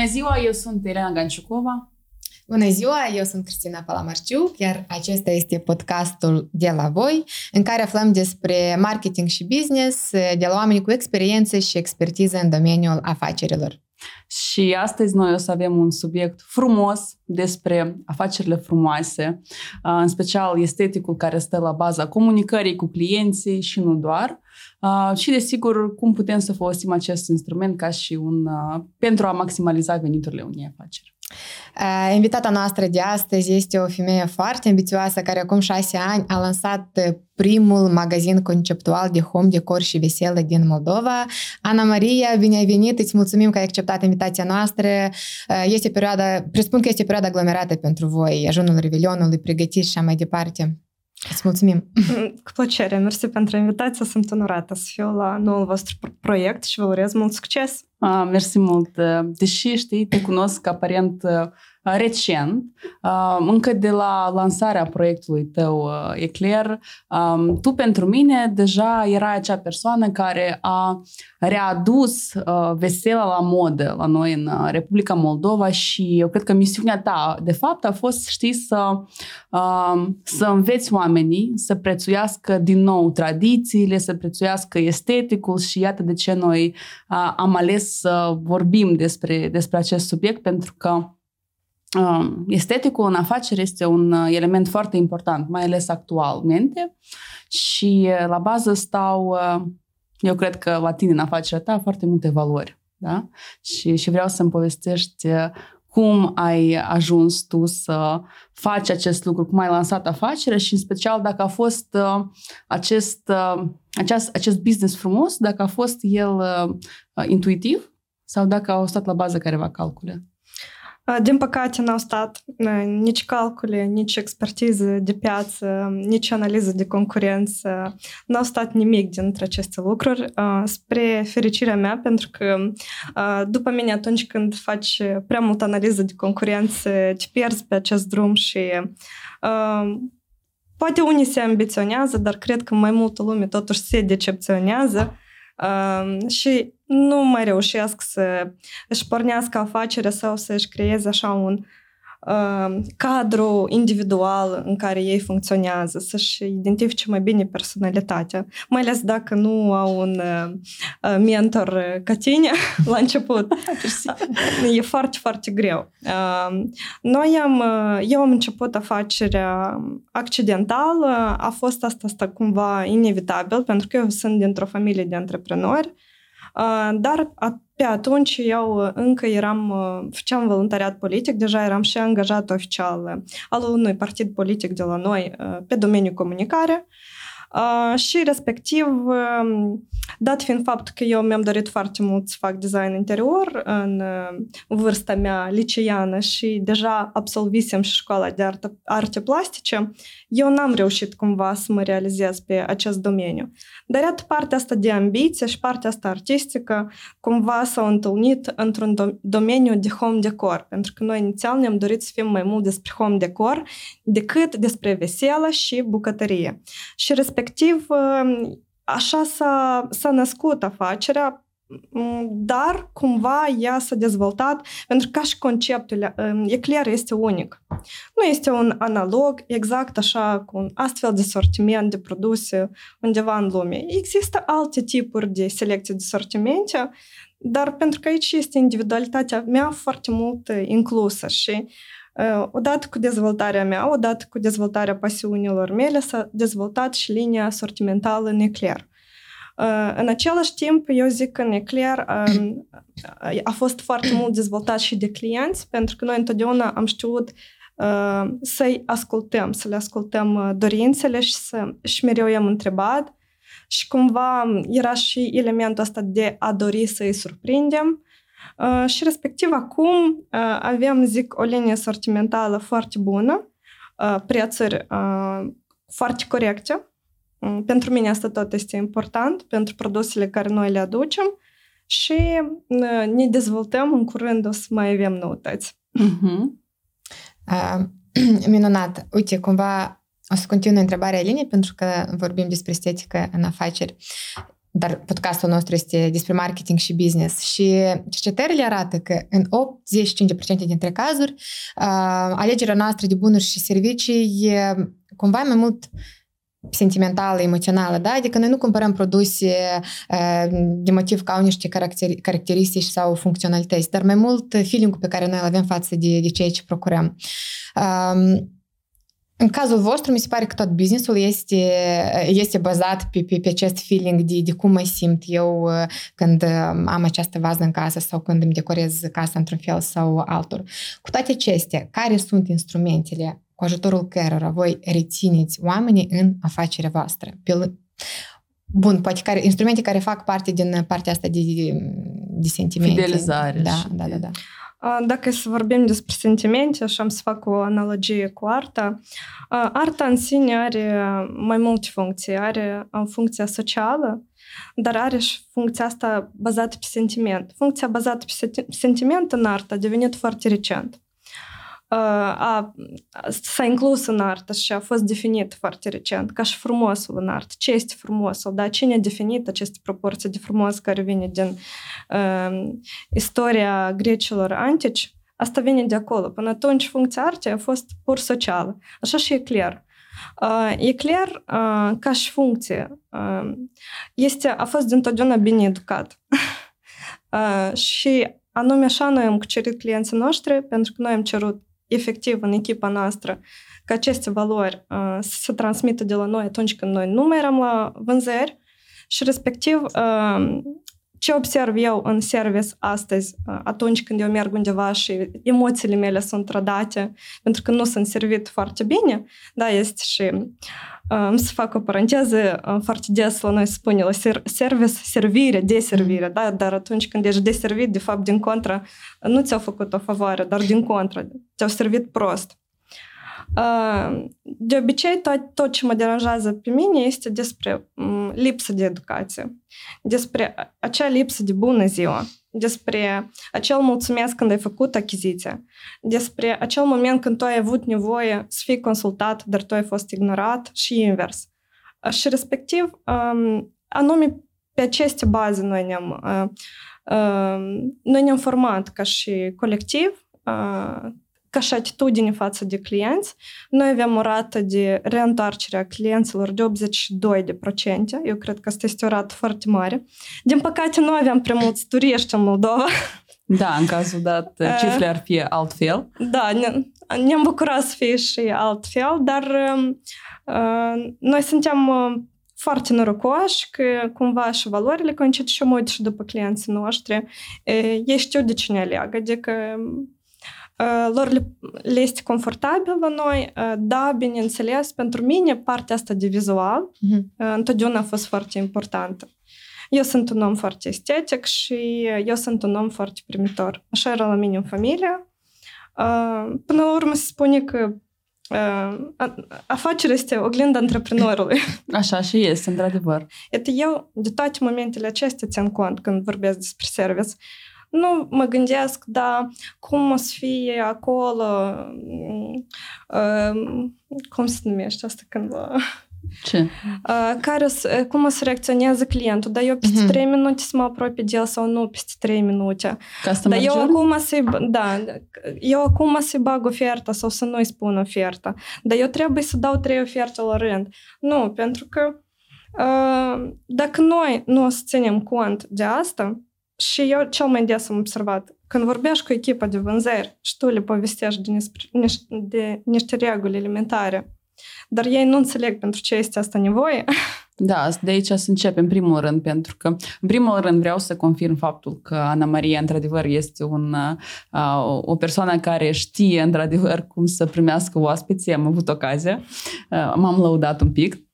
Bună ziua, eu sunt Elena Ganciucova. Bună ziua, eu sunt Cristina Palamarciu, iar acesta este podcastul De la Voi, în care aflăm despre marketing și business de la oameni cu experiență și expertiză în domeniul afacerilor. Și astăzi noi o să avem un subiect frumos despre afacerile frumoase, în special esteticul care stă la baza comunicării cu clienții și nu doar. Și desigur, cum putem să folosim acest instrument ca și un pentru a maximaliza veniturile unei afaceri. Invitata noastră de astăzi este o femeie foarte ambițioasă care acum șase ani a lansat primul magazin conceptual de home decor și veselă din Moldova. Ana Maria, bine ai venit, îți mulțumim că ai acceptat invitația noastră. Este perioada, presupun că este perioada aglomerată pentru voi, ajunul Revelionului, pregătiți și așa mai departe. Îți mulțumim! Cu plăcere! Mersi pentru invitație, sunt onorată să fiu la noul vostru proiect și vă urez mult succes! Ah, mersi mult! Deși, știi, te cunosc aparent recent, încă de la lansarea proiectului tău Eclair, tu pentru mine deja erai acea persoană care a readus vesela la modă la noi în Republica Moldova și eu cred că misiunea ta, de fapt, a fost, știi, să, să înveți oamenii să prețuiască din nou tradițiile, să prețuiască esteticul și iată de ce noi am ales să vorbim despre, despre acest subiect, pentru că esteticul în afaceri este un uh, element foarte important, mai ales actualmente și uh, la bază stau, uh, eu cred că la tine în afacerea ta, foarte multe valori. Da? Și, și vreau să-mi povestești cum ai ajuns tu să faci acest lucru, cum ai lansat afacerea și în special dacă a fost uh, acest, uh, acest, acest business frumos, dacă a fost el uh, intuitiv sau dacă au stat la bază careva calcule. Din păcate n-au stat nici calcule, nici expertiză de piață, nici analiză de concurență. N-au stat nimic dintre aceste lucruri, spre fericirea mea, pentru că după mine atunci când faci prea multă analiză de concurență, te pierzi pe acest drum și poate unii se ambiționează, dar cred că mai multă lume totuși se decepționează și nu mai reușesc să își pornească afacerea sau să își creeze așa un uh, cadru individual în care ei funcționează, să-și identifice mai bine personalitatea, mai ales dacă nu au un uh, mentor ca tine la început. e foarte, foarte greu. Uh, noi am, eu am început afacerea accidental, a fost asta, asta cumva inevitabil, pentru că eu sunt dintr-o familie de antreprenori, dar pe atunci eu încă eram, făceam voluntariat politic, deja eram și angajat oficial al unui partid politic de la noi pe domeniul comunicare. Și respectiv, dat fiind faptul că eu mi-am dorit foarte mult să fac design interior în vârsta mea liceană și deja absolvisem și școala de arte, arte plastice, eu n-am reușit cumva să mă realizez pe acest domeniu. Dar iată partea asta de ambiție și partea asta artistică cumva s-au întâlnit într-un domeniu de home decor, pentru că noi inițial ne-am dorit să fim mai mult despre home decor decât despre veselă și bucătărie. Și respectiv așa s-a, s-a născut afacerea dar cumva ea s-a dezvoltat pentru că ca și conceptul Eclair este unic. Nu este un analog exact așa cu un astfel de sortiment de produse undeva în lume. Există alte tipuri de selecție de sortimente, dar pentru că aici este individualitatea mea foarte mult inclusă și odată cu dezvoltarea mea, odată cu dezvoltarea pasiunilor mele, s-a dezvoltat și linia sortimentală în Eclair. În același timp, eu zic că Eclair a fost foarte mult dezvoltat și de clienți, pentru că noi întotdeauna am știut să-i ascultăm, să le ascultăm dorințele și, să, și mereu i-am întrebat. Și cumva era și elementul ăsta de a dori să-i surprindem. Și respectiv acum avem, zic, o linie sortimentală foarte bună, prețuri foarte corecte, pentru mine asta tot este important, pentru produsele care noi le aducem și ne dezvoltăm în curând o să mai avem noutăți. Uh-huh. Uh, minunat! Uite, cumva o să continui întrebarea Elinei pentru că vorbim despre estetică în afaceri. dar podcastul nostru este despre marketing și business și cercetările arată că în 85% dintre cazuri alegerea noastră de bunuri și servicii e cumva mai mult sentimentală, emoțională, da? Adică noi nu cumpărăm produse de motiv că au niște caracteristici sau funcționalități, dar mai mult feeling pe care noi îl avem față de, de ceea ce procurăm. În cazul vostru, mi se pare că tot businessul este, este bazat pe, pe, pe acest feeling de, de cum mă simt eu când am această vază în casă sau când îmi decorez casa într-un fel sau altul. Cu toate acestea, care sunt instrumentele cu ajutorul cărora voi rețineți oamenii în afacerea voastră? Pe, bun, poate care, instrumente care fac parte din partea asta de, de sentimente. Fidelizare. Da, da, da, da. Dacă să vorbim despre sentimente și am să fac o analogie cu arta, arta în sine are mai multe funcții. Are funcția socială, dar are și funcția asta bazată pe sentiment. Funcția bazată pe sentiment în artă a devenit foarte recent a, s-a inclus în artă și a fost definit foarte recent ca și frumosul în artă. Ce este frumosul? Da? Cine a definit aceste proporții de frumos care vine din uh, istoria grecilor antici? Asta vine de acolo. Până atunci funcția artei a fost pur socială. Așa și e clar. Uh, e clar uh, ca și funcție. Uh, este, a fost dintotdeauna bine educat. uh, și anume așa noi am cucerit clienții noștri pentru că noi am cerut efectiv în echipa noastră ca aceste valori uh, să se transmită de la noi atunci când noi nu mai eram la vânzări și respectiv uh, ce observ eu în service astăzi, uh, atunci când eu merg undeva și emoțiile mele sunt trădate, pentru că nu sunt servit foarte bine, da, este și uh, să fac o paranteză, uh, foarte des la noi spune la service, servire, deservire, da, dar atunci când ești deservit, de fapt, din contra, nu ți-au făcut o favoare, dar din contra, te-au servit prost. De obicei, tot, tot ce mă deranjează pe mine este despre lipsă de educație, despre acea lipsă de bună ziua, despre acel mulțumesc când ai făcut achiziția, despre acel moment când tu ai avut nevoie să fii consultat, dar tu ai fost ignorat și invers. Și respectiv, anume pe aceste baze noi ne-am, noi ne-am format ca și colectiv, ca și atitudine față de clienți, noi avem o rată de reîntoarcere a clienților de 82%. Eu cred că asta este o rată foarte mare. Din păcate, nu avem prea mulți turiști în Moldova. Da, în cazul dat, cifrele ar fi altfel. Da, ne, ne-am bucurat să fie și altfel, dar uh, noi suntem uh, foarte norocoși că cumva și valorile coincid și mă uit și după clienții noștri. Ei știu de ce ne aleagă, adică lor le, le este confortabil la noi. Da, bineînțeles, pentru mine partea asta de vizual uh-huh. întotdeauna a fost foarte importantă. Eu sunt un om foarte estetic și eu sunt un om foarte primitor. Așa era la mine în familie. Până la urmă se spune că afacerea este oglinda antreprenorului. Așa și este, într-adevăr. Iată, eu de toate momentele acestea țin cont când vorbesc despre service nu mă gândesc, da, cum o să fie acolo, uh, cum se numește asta când... Ce? Uh, care, cum o să reacționeze clientul, dar eu peste uh-huh. 3 minute să mă apropii de el sau nu peste 3 minute. Customer dar eu acum să da, eu acum să bag oferta sau să nu-i spun oferta. Dar eu trebuie să dau trei oferte la rând. Nu, pentru că uh, dacă noi nu o să ținem cont de asta, și eu cel mai des am observat, când vorbești cu echipa de vânzări și tu le povestești de, niște, de niște reguli elementare, dar ei nu înțeleg pentru ce este asta nevoie. Da, de aici să încep în primul rând, pentru că în primul rând vreau să confirm faptul că Ana Maria într-adevăr este un, uh, o persoană care știe într-adevăr cum să primească oaspeții, am avut ocazia, uh, m-am lăudat un pic,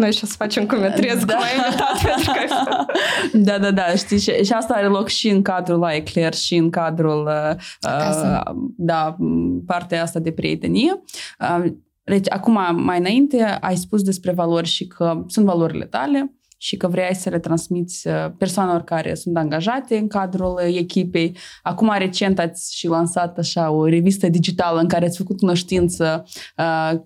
noi și să facem cometriez da. cu mai invitat pentru că... Da, da, da, știi, și, și asta are loc și în cadrul la Eclair și în cadrul, uh, da, partea asta de prietenie. Uh, deci, acum, mai înainte, ai spus despre valori și că sunt valorile tale și că vrei să le transmiți uh, persoanelor care sunt angajate în cadrul uh, echipei. Acum, recent, ați și lansat așa o revistă digitală în care ați făcut cunoștință uh,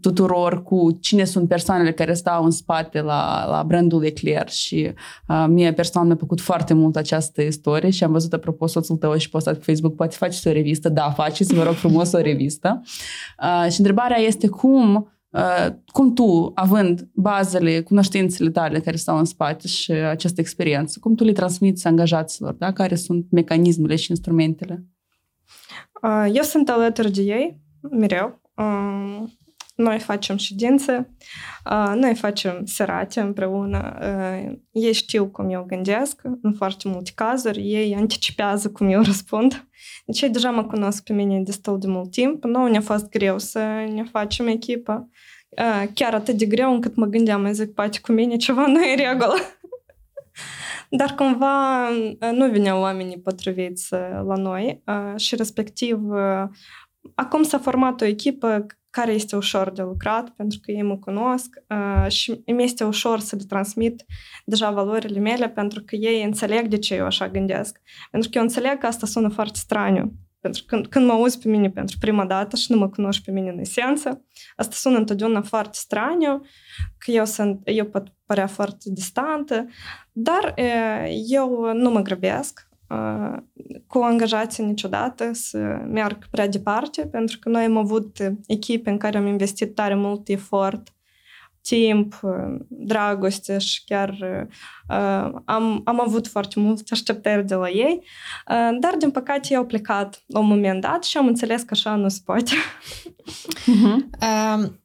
tuturor cu cine sunt persoanele care stau în spate la, la brandul Eclair și uh, mie personal mi-a plăcut foarte mult această istorie și am văzut, apropo, soțul tău și postat pe Facebook, poate faceți o revistă? Da, faceți, vă rog frumos o revistă. Uh, și întrebarea este cum Uh, cum tu, având bazele, cunoștințele tale care stau în spate și această experiență, cum tu le transmiți angajaților, da? care sunt mecanismele și instrumentele? Uh, eu sunt alături de ei, mereu. Uh, noi facem ședințe, noi facem serate împreună. Ei știu cum eu gândesc în foarte multe cazuri, ei anticipează cum eu răspund. Deci ei deja mă cunosc pe mine destul de mult timp. Nu ne-a fost greu să ne facem echipă. Chiar atât de greu încât mă gândeam, mai zic, poate cu mine ceva nu e regulă. Dar cumva nu veneau oamenii potriviți la noi și respectiv acum s-a format o echipă care este ușor de lucrat, pentru că ei mă cunosc uh, și îmi este ușor să le transmit deja valorile mele, pentru că ei înțeleg de ce eu așa gândesc. Pentru că eu înțeleg că asta sună foarte straniu. Pentru că când, când mă auzi pe mine pentru prima dată și nu mă cunoști pe mine în esență, asta sună întotdeauna foarte straniu, că eu, sunt, eu pot părea foarte distantă, dar uh, eu nu mă grăbesc, cu angajații niciodată să meargă prea departe, pentru că noi am avut echipe în care am investit tare mult efort, timp, dragoste și chiar uh, am, am avut foarte multe așteptări de la ei, uh, dar din păcate ei au plecat la un moment dat și am înțeles că așa nu se poate. Uh-huh.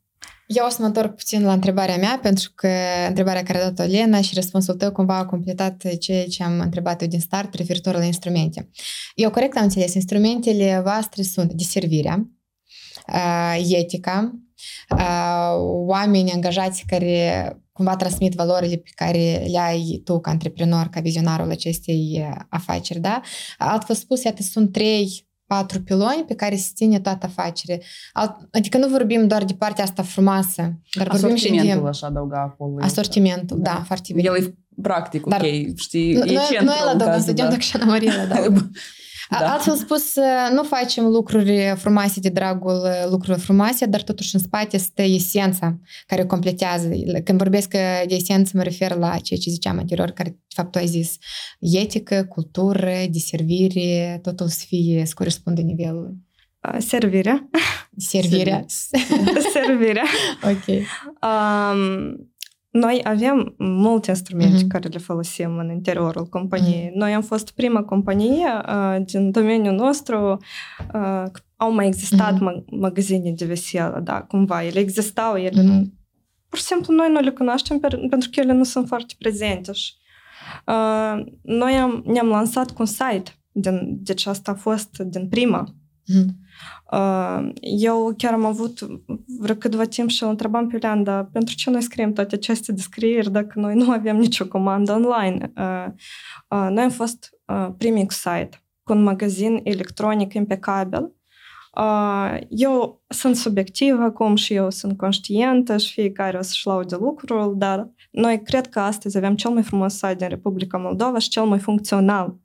Eu o să mă întorc puțin la întrebarea mea, pentru că întrebarea care a dat-o Lena și răspunsul tău cumva a completat ceea ce am întrebat eu din start referitor la instrumente. Eu corect am înțeles, instrumentele voastre sunt diservirea, etica, oameni angajați care cumva transmit valorile pe care le ai tu ca antreprenor, ca vizionarul acestei afaceri, da? Altfel spus, iată, sunt trei patru piloni pe care se ține toată afacerea. Adică nu vorbim doar de partea asta frumoasă, dar vorbim și de... aș adăuga acolo. Asortimentul, da, da foarte bine. El e practic, dar ok, știi, e noi, centru. Noi îl adăugăm, să dacă și Ana Maria adăugă. Da. Altfel spus, nu facem lucruri frumoase de dragul lucrurilor frumoase, dar totuși în spate stă esența care completează. Când vorbesc de esență, mă refer la ceea ce ziceam anterior, care de fapt tu ai zis, etică, cultură, deservire, totul să fie, să corespundă nivelului. Servirea. Servirea. Servirea. ok. Um, noi avem multe instrumente uh-huh. care le folosim în interiorul companiei. Uh-huh. Noi am fost prima companie uh, din domeniul nostru. Uh, au mai existat uh-huh. ma- magazine de veselă, da, cumva. Ele existau, ele uh-huh. Pur și simplu noi nu le cunoaștem pentru că ele nu sunt foarte prezente. Și, uh, noi am, ne-am lansat cu un site, din, deci asta a fost din prima. Uh-huh. Eu chiar am avut vreo câtva timp și îl întrebam pe Lean, dar pentru ce noi scriem toate aceste descrieri dacă noi nu avem nicio comandă online? Noi am fost primii site cu un magazin electronic impecabil. Eu sunt subiectivă acum și eu sunt conștientă și fiecare o să-și laude lucrul, dar noi cred că astăzi avem cel mai frumos site din Republica Moldova și cel mai funcțional.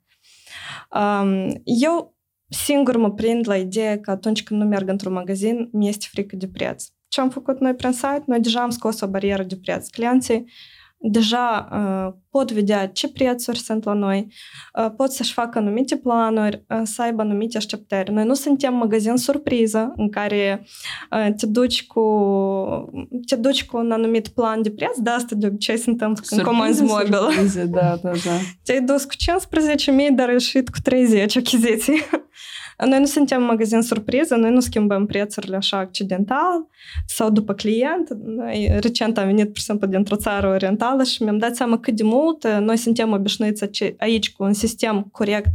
Eu singur mă prind la ideea că atunci când nu merg într-un magazin, mi este frică de preț. Ce am făcut noi prin site? Noi deja am scos o barieră de preț. Clienții deja uh, pot vedea ce prețuri sunt la noi, uh, pot să-și facă anumite planuri, uh, să aibă anumite așteptări. Noi nu suntem magazin surpriză în care uh, te duci cu te duci cu un anumit plan de preț, de asta de obicei se întâmplă când comanzi mobil. da, da, da. Te-ai dus cu 15.000, dar ai ieșit cu 30 achiziții. Noi nu suntem magazin surpriză, noi nu schimbăm prețurile așa accidental sau după client. Noi recent am venit, pur și simplu, dintr-o țară orientală și mi-am dat seama cât de mult noi suntem obișnuiți aici cu un sistem corect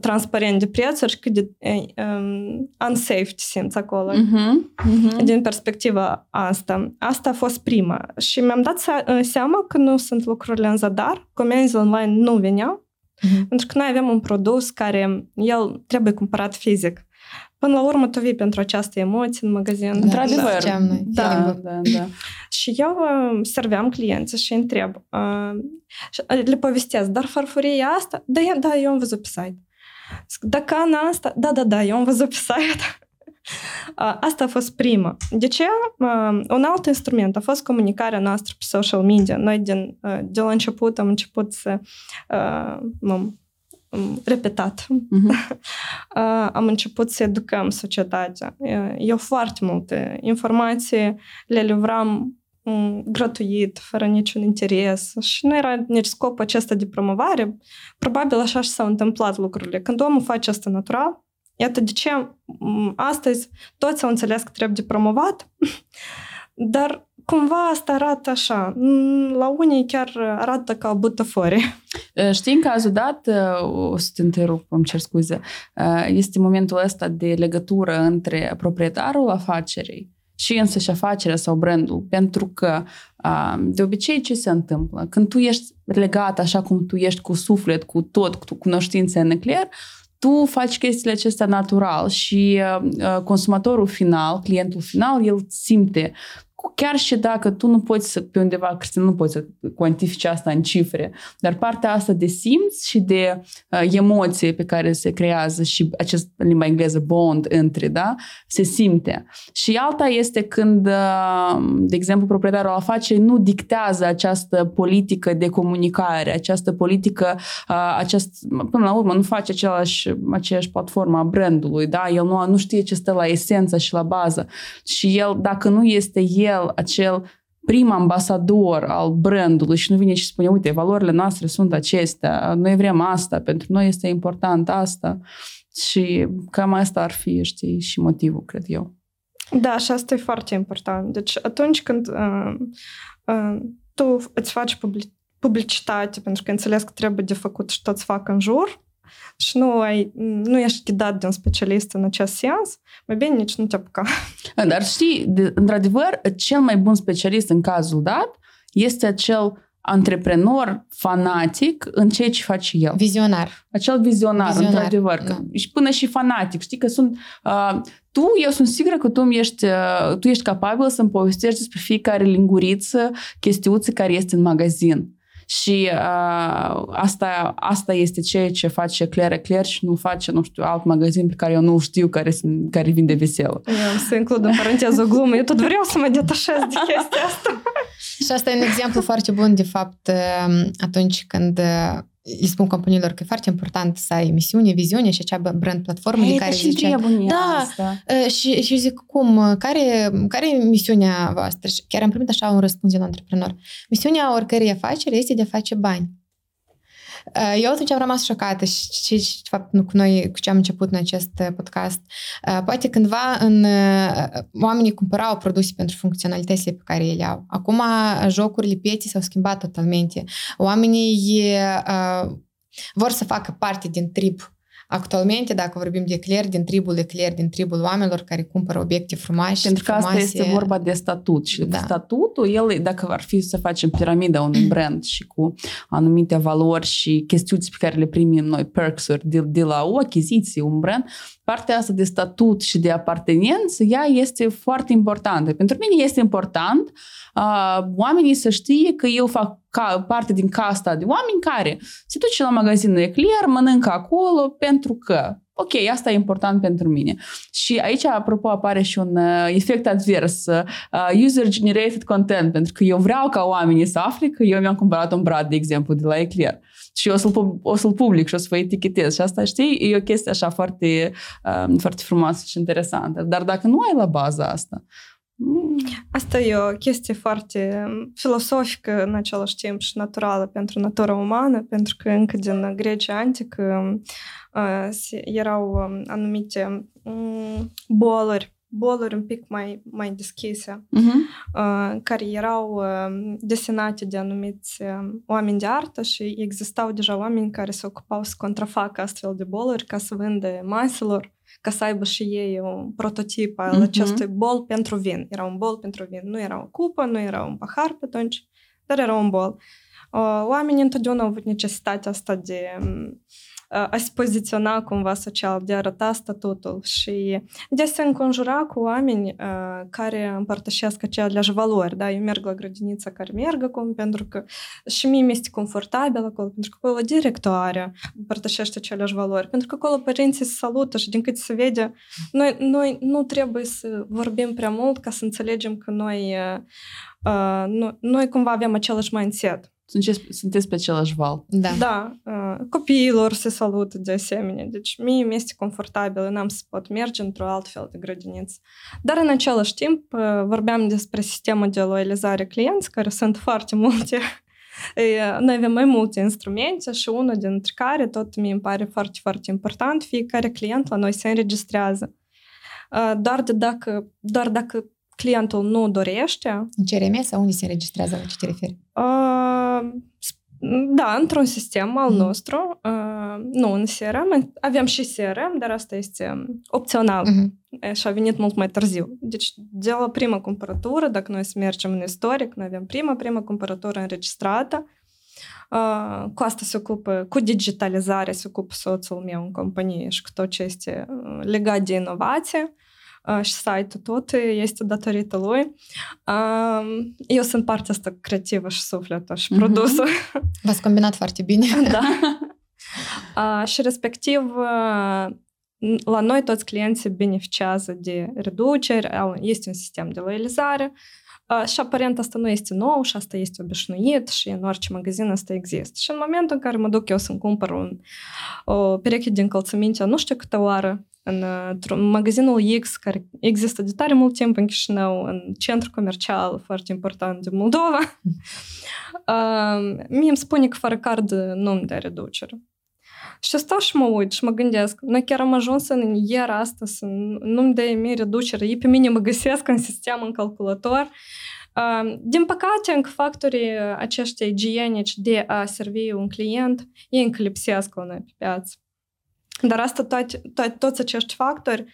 transparent de prețuri și cât de um, unsafe te simți acolo. Uh-huh, uh-huh. Din perspectiva asta. Asta a fost prima. Și mi-am dat seama că nu sunt lucrurile în zadar, comenzi online nu veneau, Uh-huh. Pentru că noi avem un produs care el trebuie cumpărat fizic. până la urmă tu vii pentru această emoție în magazin. Da, Într-adevăr. Da, da, da, da. Și eu uh, serveam clienții și întreb, uh, le povestesc, dar farfuria asta? Da, da, eu am văzut pe site. Zic, da, cana asta? Da, da, da, eu am văzut pe site. Asta a fost prima. De ce? Un alt instrument a fost comunicarea noastră pe social media. Noi din, de la început am început să m-am repetat. Uh-huh. am început să educăm societatea. Eu foarte multe informații le livram gratuit, fără niciun interes și nu era nici scopul acesta de promovare. Probabil așa și s-au întâmplat lucrurile. Când omul face asta natural, Iată de ce astăzi toți au înțeles că trebuie de promovat, dar cumva asta arată așa. La unii chiar arată ca butăfore. Știi, în cazul dat, o să te întrerup, îmi cer scuze, este momentul ăsta de legătură între proprietarul afacerii și însăși afacerea sau brandul, pentru că de obicei ce se întâmplă? Când tu ești legat așa cum tu ești cu suflet, cu tot, cu cunoștințe în ecler, tu faci chestiile acestea natural și uh, consumatorul final, clientul final, el simte chiar și dacă tu nu poți să, pe undeva, Cristina, nu poți să cuantifici asta în cifre, dar partea asta de simț și de uh, emoție pe care se creează și acest, în limba engleză, bond între, da, se simte. Și alta este când, uh, de exemplu, proprietarul afacerii nu dictează această politică de comunicare, această politică, uh, aceast, până la urmă, nu face același, aceeași platformă a brandului, da, el nu, nu știe ce stă la esență și la bază. Și el, dacă nu este el el acel prim ambasador al brandului și nu vine și spune, uite, valorile noastre sunt acestea, noi vrem asta, pentru noi este important asta și cam asta ar fi, știi, și motivul, cred eu. Da, și asta e foarte important. Deci atunci când uh, uh, tu îți faci publicitate pentru că înțeles că trebuie de făcut și toți fac în jur, și nu, ai, nu ești ghidat de un specialist în acest sens, mai bine nici nu te apuca. Dar știi, de, într-adevăr, cel mai bun specialist în cazul dat este acel antreprenor fanatic în ceea ce face el. Vizionar. Acel vizionar, vizionar într-adevăr. Da. Și până și fanatic. Știi că sunt... Uh, tu, eu sunt sigură că tu ești, uh, tu ești capabil să-mi povestești despre fiecare linguriță, chestiuță care este în magazin. Și uh, asta, asta este ceea ce face Claire Claire și nu face, nu știu, alt magazin pe care eu nu știu care, care vinde veselă. Eu să includ în paranteză o glumă. Eu tot vreau să mă detașez de chestia asta. și asta e un exemplu foarte bun, de fapt, atunci când îi spun companiilor că e foarte important să ai misiune, viziune și acea brand platformă de care zice... Da, asta. și, și zic, cum, care, care e misiunea voastră? Și chiar am primit așa un răspuns de la antreprenor. Misiunea oricărei afaceri este de a face bani. Uh, eu atunci am rămas șocată și, și, și de fapt, cu noi, cu ce am început în acest uh, podcast, uh, poate cândva în, oamenii cumpărau produse pentru funcționalitățile pe care le au. Acum jocurile pieții s-au schimbat totalmente. Oamenii vor să facă parte din trib Actualmente, dacă vorbim de cler, din tribul de cler, din tribul oamenilor care cumpără obiecte frumoase Pentru că frumoase... asta este vorba de statut. Și da. statutul, el, dacă ar fi să facem piramida unui brand și cu anumite valori și chestiuni pe care le primim noi, perks-uri de, de la o achiziție, un brand, partea asta de statut și de apartenență, ea este foarte importantă. Pentru mine este important uh, oamenii să știe că eu fac ca, parte din casta de oameni care se duce la magazinul Eclair, mănâncă acolo pentru că ok, asta e important pentru mine. Și aici, apropo, apare și un uh, efect advers, uh, user-generated content, pentru că eu vreau ca oamenii să afle că eu mi-am cumpărat un brad, de exemplu, de la Eclair. Și o să-l, o să-l public și o să vă etichetez. Și asta, știi, e o chestie așa foarte, uh, foarte frumoasă și interesantă. Dar dacă nu ai la baza asta, Asta e o chestie foarte filosofică în același timp și naturală pentru natura umană, pentru că încă din Grecia antică uh, erau anumite um, boluri boluri un pic mai, mai deschise, uh-huh. uh, care erau uh, desenate de anumiți uh, oameni de artă și existau deja oameni care se ocupau să contrafacă astfel de boluri ca să vândă maselor ca să aibă și ei un prototip al uh-huh. acestui bol pentru vin. Era un bol pentru vin. Nu era o cupă, nu era un pahar pe atunci, dar era un bol. Oamenii întotdeauna au avut necesitatea asta de a se poziționa cumva social, de a arăta statutul și de a se înconjura cu oameni care împărtășesc aceleași valori. Da? Eu merg la grădinița care merg acum pentru că și mie mi-este confortabil acolo, pentru că acolo directoarea împărtășește aceleași valori, pentru că acolo părinții se salută și din câte se vede, noi, noi nu trebuie să vorbim prea mult ca să înțelegem că noi, uh, noi, noi cumva avem același mindset. Sunteți, sunteți pe același val. Da. Da. Uh, copiilor se salută de asemenea. Deci mie mi este confortabil, n-am să pot merge într-o alt fel de grădiniță. Dar în același timp uh, vorbeam despre sistemul de loializare clienți, care sunt foarte multe. Noi avem mai multe instrumente și unul dintre care tot mi îmi pare foarte, foarte important, fiecare client la noi se înregistrează. Doar, de dacă, doar dacă clientul nu dorește. În CRM sau unde se înregistrează la ce te referi? Uh, da, într-un sistem al mm. nostru, uh, nu în CRM, avem și CRM, dar asta este opțional mm-hmm. și a venit mult mai târziu. Deci, de la prima cumpărătură, dacă noi să mergem în istoric, noi avem prima, prima cumpărătură înregistrată, Uh, cu asta se ocupă, cu digitalizarea se ocupă soțul meu în companie și cu tot ce este legat de inovație și site-ul tot este datorită lui. Eu sunt partea asta creativă și sufletul și produsul. V-ați combinat foarte bine. da. și respectiv la noi toți clienții beneficiază de reduceri, este un sistem de loializare și aparent asta nu este nou și asta este obișnuit și în orice magazin asta există. Și în momentul în care mă duc eu să-mi cumpăr un, o pereche de încălțăminte, nu știu câte oară, în, în magazinul X, care există de tare mult timp în Chișinău, în centru comercial foarte important de Moldova, uh, mie îmi spune că fără card nu îmi dă reducere. Și stau și mă uit și mă gândesc, noi chiar am ajuns în ieri asta să nu-mi dă mie reducere, ei pe mine mă găsesc în sistem, în calculator. Uh, din păcate, încă factorii aceștia igienici de a servi un client, ei încă lipsesc la noi pe piață. Dar asta toate, toate, toți acești factori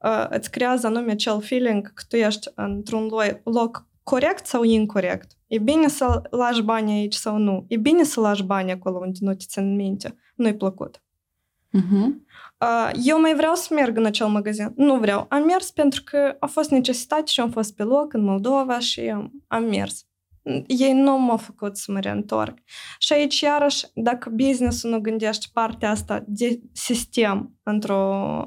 uh, îți creează anume acel feeling că tu ești într-un loc corect sau incorrect. E bine să lași bani aici sau nu. E bine să lași bani acolo unde nu ți țin minte. Nu-i plăcut. Uh-huh. Uh, eu mai vreau să merg în acel magazin. Nu vreau. Am mers pentru că a fost necesitate și am fost pe loc în Moldova și am, am mers ei nu m-au făcut să mă reîntorc. Și aici, iarăși, dacă business-ul nu gândește partea asta de sistem într-o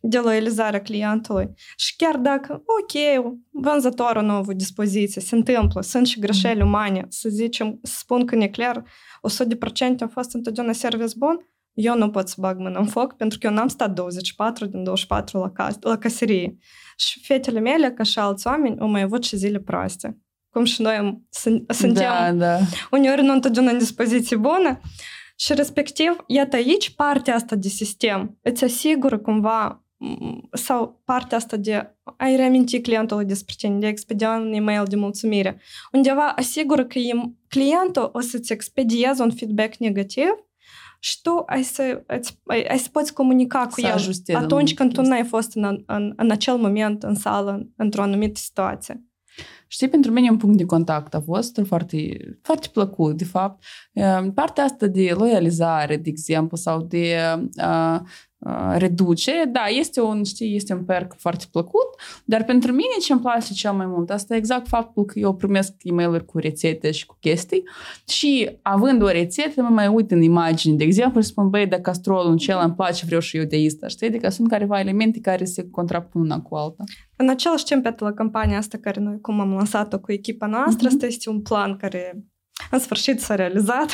de loializare clientului și chiar dacă, ok, vânzătorul nu a avut dispoziție, se întâmplă, sunt și greșeli umane, să zicem, să spun că neclar, 100% a fost întotdeauna service bun, eu nu pot să bag mâna în foc pentru că eu n-am stat 24 din 24 la, cas- la caserie. Și fetele mele, ca și alți oameni, au mai avut și zile proaste cum și noi suntem da, da. uneori nu întotdeauna în dispoziție bună. Și respectiv, iată aici partea asta de sistem îți asigură cumva sau partea asta de a-i reaminti clientului despre tine, de a expedia un e-mail de mulțumire. Undeva asigură că clientul o să-ți expedieze un feedback negativ și tu ai să, ai, ai să poți comunica cu să el atunci când tu n-ai fost în, în, în acel moment în sală, într-o anumită situație. Știi, pentru mine un punct de contact a fost foarte, foarte plăcut, de fapt. Partea asta de loializare, de exemplu, sau de uh, reducere, da, este un, știi, este un perk foarte plăcut, dar pentru mine ce îmi place cel mai mult, asta e exact faptul că eu primesc e mail cu rețete și cu chestii și având o rețetă, mă mai uit în imagini, de exemplu, și spun, băi, de castrolul în cel îmi place, vreau și eu de asta, știi? Adică sunt careva elemente care se contrapun una cu alta. În același timp, la campania asta care noi cum am lansat-o cu echipa noastră, mm-hmm. asta este un plan care în sfârșit s-a realizat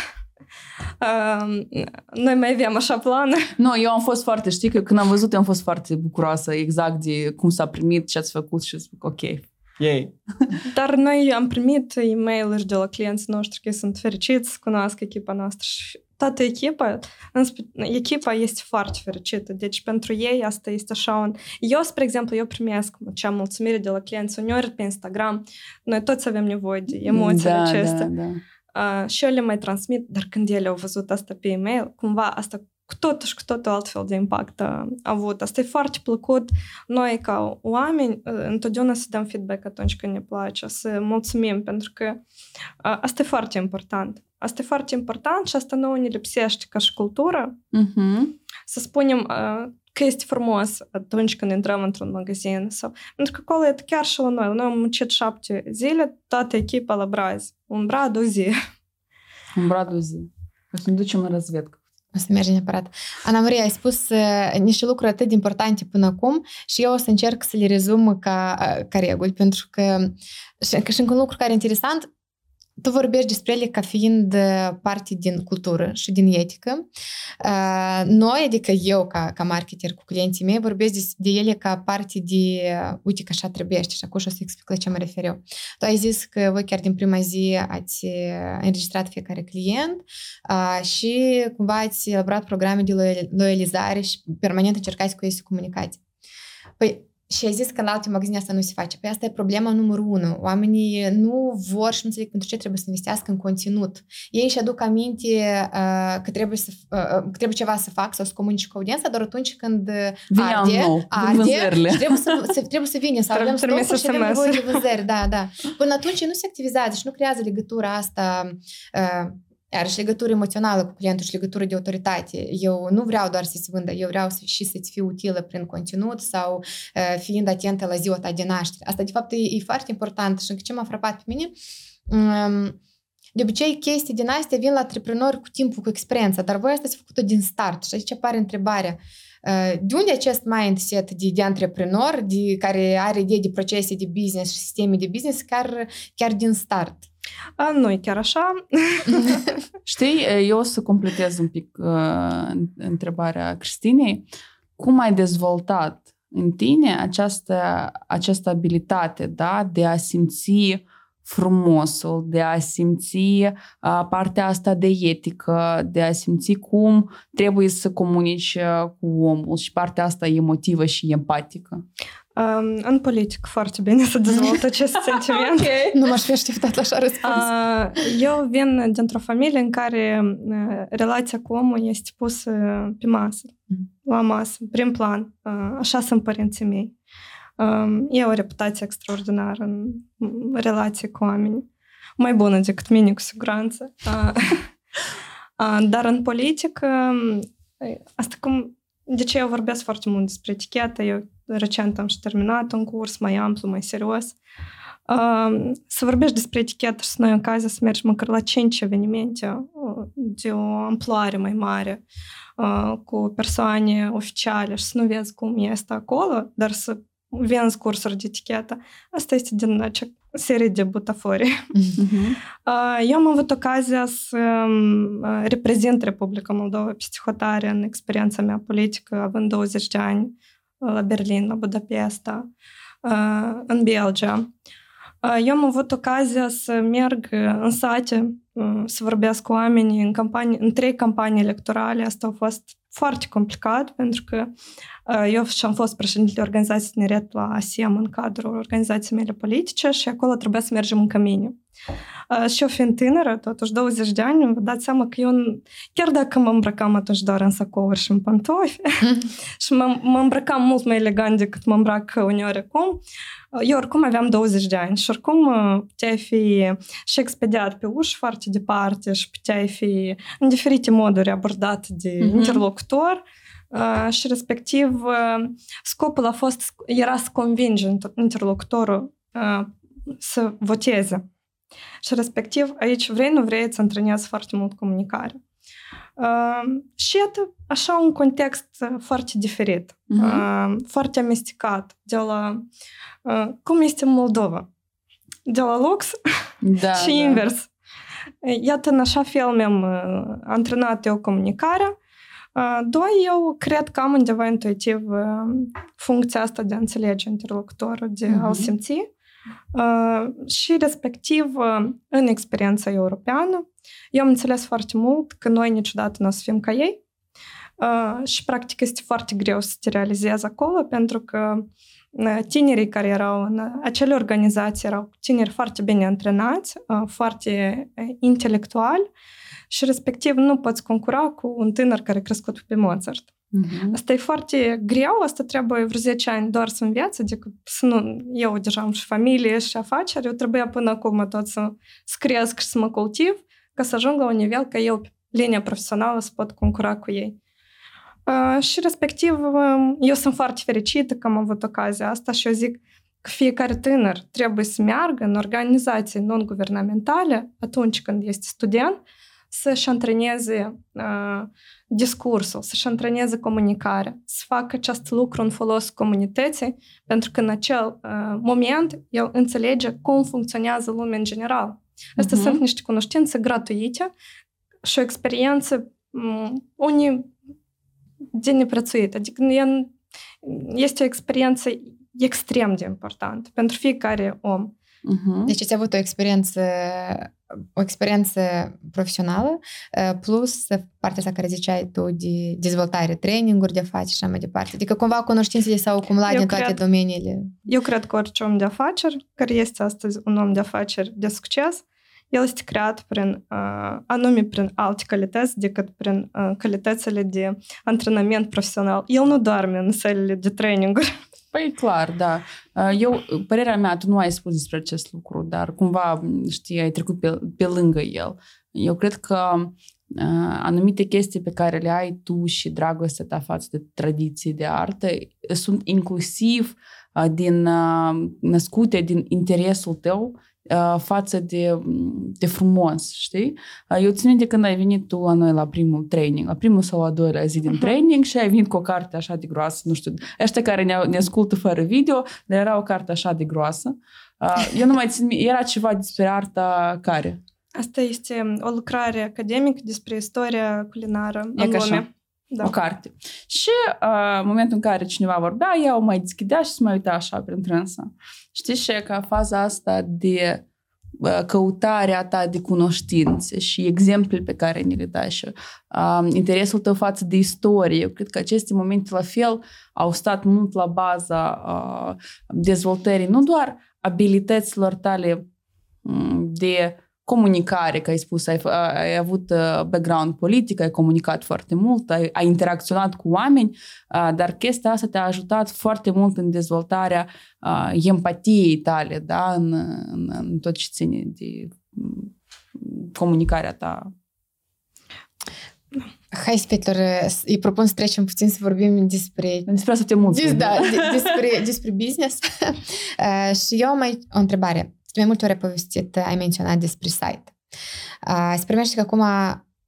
noi mai aveam așa plan. Nu, eu am fost foarte, știi, că când am văzut, am fost foarte bucuroasă exact de cum s-a primit, ce ați făcut și zic, ok, Yay. Dar noi am primit e mail de la clienții noștri că sunt fericiți să cunoască echipa noastră și toată echipa, echipa este foarte fericită. Deci pentru ei asta este așa un... Eu, spre exemplu, eu primesc cea mulțumire de la clienți uneori pe Instagram. Noi toți avem nevoie de emoțiile da, acestea. Da, da. Uh, și eu le mai transmit, dar când ele au văzut asta pe e-mail, cumva asta cu totul și cu totul altfel de impact a avut. Asta e foarte plăcut. Noi, ca oameni, întotdeauna să dăm feedback atunci când ne place, să mulțumim, pentru că asta e foarte important. Asta e foarte important și asta nouă ne lipsește ca și cultură. Uh-huh. Să spunem că este frumos atunci când intrăm într-un magazin. Sau... Pentru că acolo e chiar și la noi. Noi am muncit șapte zile, toată echipa la braz. Un brad o zi. Un brad o zi. O să ne ducem în răzvedcă. O să mergem neapărat. Ana Maria, ai spus uh, niște lucruri atât de importante până acum și eu o să încerc să le rezum ca, ca reguli, pentru că și, și încă un lucru care e interesant, tu vorbești despre ele ca fiind parte din cultură și din etică. Noi, adică eu ca, ca marketer cu clienții mei, vorbesc de, de ele ca parte de, uite că așa trebuie și acum o să explic la ce mă refer eu. Tu ai zis că voi chiar din prima zi ați înregistrat fiecare client și cumva ați elaborat programe de loializare și permanent încercați cu ei să comunicați. Păi, și ai zis că în alte magazine asta nu se face. Păi asta e problema numărul unu. Oamenii nu vor și nu înțeleg pentru ce trebuie să investească în conținut. Ei își aduc aminte uh, că, trebuie să, uh, că trebuie ceva să fac sau să comunici cu audiența doar atunci când Vine arde, nou, arde și trebuie să, să, trebuie să vină, să avem stocul și avem nevoie de vânzări. Da, da. Până atunci nu se activizează și nu creează legătura asta uh, iar și legătură emoțională cu clientul și legătură de autoritate. Eu nu vreau doar să-ți vândă, eu vreau să, și să-ți fiu utilă prin conținut sau uh, fiind atentă la ziua ta de naștere. Asta, de fapt, e, e foarte important și ce m-a frapat pe mine, um, de obicei, chestii din astea vin la antreprenori cu timpul, cu experiența, dar voi ați făcut-o din start și aici apare întrebarea. De unde acest mindset de, de antreprenor, de, care are idei de procese de business și sisteme de business, chiar, chiar din start? A, nu e chiar așa. Știi, eu o să completez un pic uh, întrebarea Cristinei. Cum ai dezvoltat în tine această, această abilitate da, de a simți frumosul, de a simți uh, partea asta de etică, de a simți cum trebuie să comunici cu omul și partea asta emotivă și empatică? Um, în politică foarte bine să dezvoltă acest sentiment. okay. Nu m-aș fi așteptat așa răspuns. Uh, eu vin dintr-o familie în care uh, relația cu omul este pusă pe masă, mm. la masă, prin plan. Uh, așa sunt părinții mei. Um, e o reputație extraordinară în relație cu oameni. Mai bună decât mine, cu siguranță. Uh, uh, dar în politică, asta cum de ce eu vorbesc foarte mult despre etichetă? Eu recent am și terminat un curs mai amplu, mai serios. Uh, să vorbești despre etichetă și să ai ocazia să mergi măcar la 5 evenimente uh, de o amploare mai mare uh, cu persoane oficiale și să nu vezi cum este acolo, dar să vinzi cursuri de etichetă. Asta este din acea serie de butafori. Uh-huh. Eu am avut ocazia să reprezint Republica Moldova peste hotare în experiența mea politică, având 20 de ani la Berlin, la Budapesta, în Belgia. Eu am avut ocazia să merg în sate, să vorbesc cu oamenii în, campanii, în trei campanii electorale. Asta a fost foarte complicat pentru că eu și-am fost președintele organizației tineret la ASEM în cadrul organizației mele politice și acolo trebuia să mergem în cămine. Și eu fiind tânără, totuși 20 de ani, vă dați seama că eu, chiar dacă mă îmbrăcam atunci doar în sacouri și în pantofi, și mă, mă îmbrăcam mult mai elegant decât mă îmbrac uneori acum, eu oricum aveam 20 de ani și oricum puteai fi și expediat pe uși foarte departe și puteai fi în diferite moduri abordat de mm-hmm. interlocutor uh, și respectiv uh, scopul a fost, era să convingi interlocutorul uh, să voteze. Și respectiv aici vrei, nu vrei, îți antrenezi foarte mult comunicare. Uh, și iată, așa un context foarte diferit, uh-huh. uh, foarte amestecat, de la uh, cum este Moldova. De la lux da, și da. invers. Iată, în așa fel mi-am uh, antrenat eu comunicarea. Uh, doi, eu cred că am undeva intuitiv uh, funcția asta de a înțelege interlocutorul, de uh-huh. a-l simți. Uh, și respectiv, uh, în experiența europeană, eu am înțeles foarte mult că noi niciodată nu o să fim ca ei uh, și practic este foarte greu să te realizezi acolo pentru că tinerii care erau în acele organizații erau tineri foarte bine antrenați, foarte intelectuali și respectiv nu poți concura cu un tânăr care a crescut pe Mozart. Uh-huh. Asta e foarte greu, asta trebuie vreo 10 ani doar să înveți, adică să nu, eu deja am și familie și afaceri, eu trebuia până acum tot să, să cresc și să mă cultiv ca să ajung la un nivel ca eu pe linia profesională să pot concura cu ei. Uh, și respectiv, uh, eu sunt foarte fericită că am avut ocazia asta și eu zic că fiecare tânăr trebuie să meargă în organizații non-guvernamentale atunci când este student, să-și antreneze uh, discursul, să-și antreneze comunicarea, să facă acest lucru în folos comunității, pentru că în acel uh, moment el înțelege cum funcționează lumea în general. Astea uh-huh. sunt niște cunoștințe gratuite și o experiență um, unii de neprețuit. Adică este o experiență extrem de importantă pentru fiecare om. Uh-huh. Deci ați avut o experiență o experiență profesională plus partea asta care ziceai tu de dezvoltare, traininguri de afaceri și așa mai departe. Adică cumva cunoștințele s-au acumulat din toate domeniile. Eu cred că orice om de afaceri care este astăzi un om de afaceri de succes el este creat prin, uh, anume prin alte calități decât prin uh, calitățile de antrenament profesional. El nu doarme în sălile de traininguri. Păi clar, da. Eu, părerea mea, tu nu ai spus despre acest lucru, dar cumva, știi, ai trecut pe, pe lângă el. Eu cred că uh, anumite chestii pe care le ai tu și dragostea ta față de tradiții de artă sunt inclusiv uh, din uh, născute din interesul tău față de, de frumos, știi? Eu țin de când ai venit tu la noi la primul training, la primul sau a doilea zi din uh-huh. training și ai venit cu o carte așa de groasă, nu știu, ăștia care ne, ne ascultă fără video, dar era o carte așa de groasă. Eu nu mai țin, era ceva despre arta care? Asta este o lucrare academică despre istoria culinară în lume. Așa. Da. O carte. Și uh, în momentul în care cineva vorbea, ea o mai deschidea și se mai uita așa prin trânsă. Știți și că faza asta de uh, căutarea ta de cunoștințe și exemple pe care ne le dai și uh, interesul tău față de istorie. Eu cred că aceste momente la fel au stat mult la baza uh, dezvoltării nu doar abilităților tale de comunicare, că ai spus, ai, ai avut uh, background politic, ai comunicat foarte mult, ai, ai interacționat cu oameni, uh, dar chestia asta te-a ajutat foarte mult în dezvoltarea uh, empatiei tale, da, în, în, în tot ce ține de mm, comunicarea ta. Hai, Spetlor, îi propun să trecem puțin să vorbim despre... Despre asta te mulțumim. Da, despre, despre business. și eu am mai o întrebare de mai multe ori ai povestit, ai menționat despre site. Uh, se primește că acum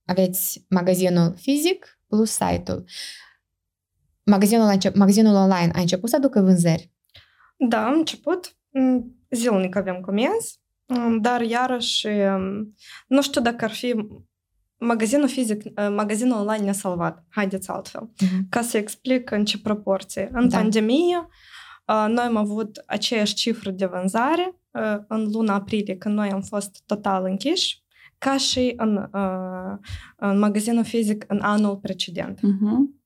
aveți magazinul fizic plus site-ul. Magazinul, magazinul online a început să aducă vânzări? Da, am început. Zilnic avem comenzi, dar iarăși nu știu dacă ar fi magazinul fizic, magazinul online ne-a salvat. Haideți altfel. Uh-huh. Ca să explic în ce proporție. În da. pandemie, noi am avut aceeași cifră de vânzare în luna aprilie, când noi am fost total închiși, ca și în, în magazinul fizic în anul precedent. Uh-huh.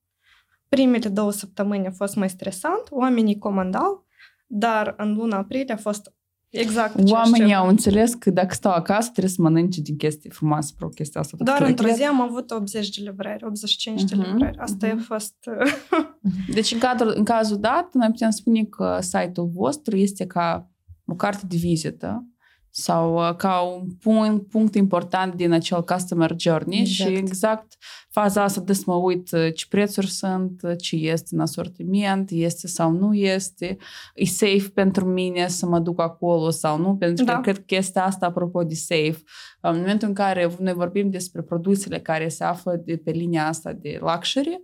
Primele două săptămâni a fost mai stresant, oamenii comandau, dar în luna aprilie a fost Exact. Oamenii au înțeles că dacă stau acasă trebuie să mănânce din chestii frumoase pro chestia asta. Doar într-o zi am avut 80 de livrări, 85 uh-huh, de mhm, livrări. Asta uh-huh. a mhm. fost... deci în, cadrul, în cazul dat, noi putem spune că site-ul vostru este ca o carte de vizită sau uh, ca un punct, punct important din acel customer journey exact. și exact faza asta de să mă uit uh, ce prețuri sunt, uh, ce este în asortiment, este sau nu este, e safe pentru mine să mă duc acolo sau nu, pentru că da. cred că chestia asta, apropo de safe, în momentul în care noi vorbim despre produsele care se află de pe linia asta de luxury,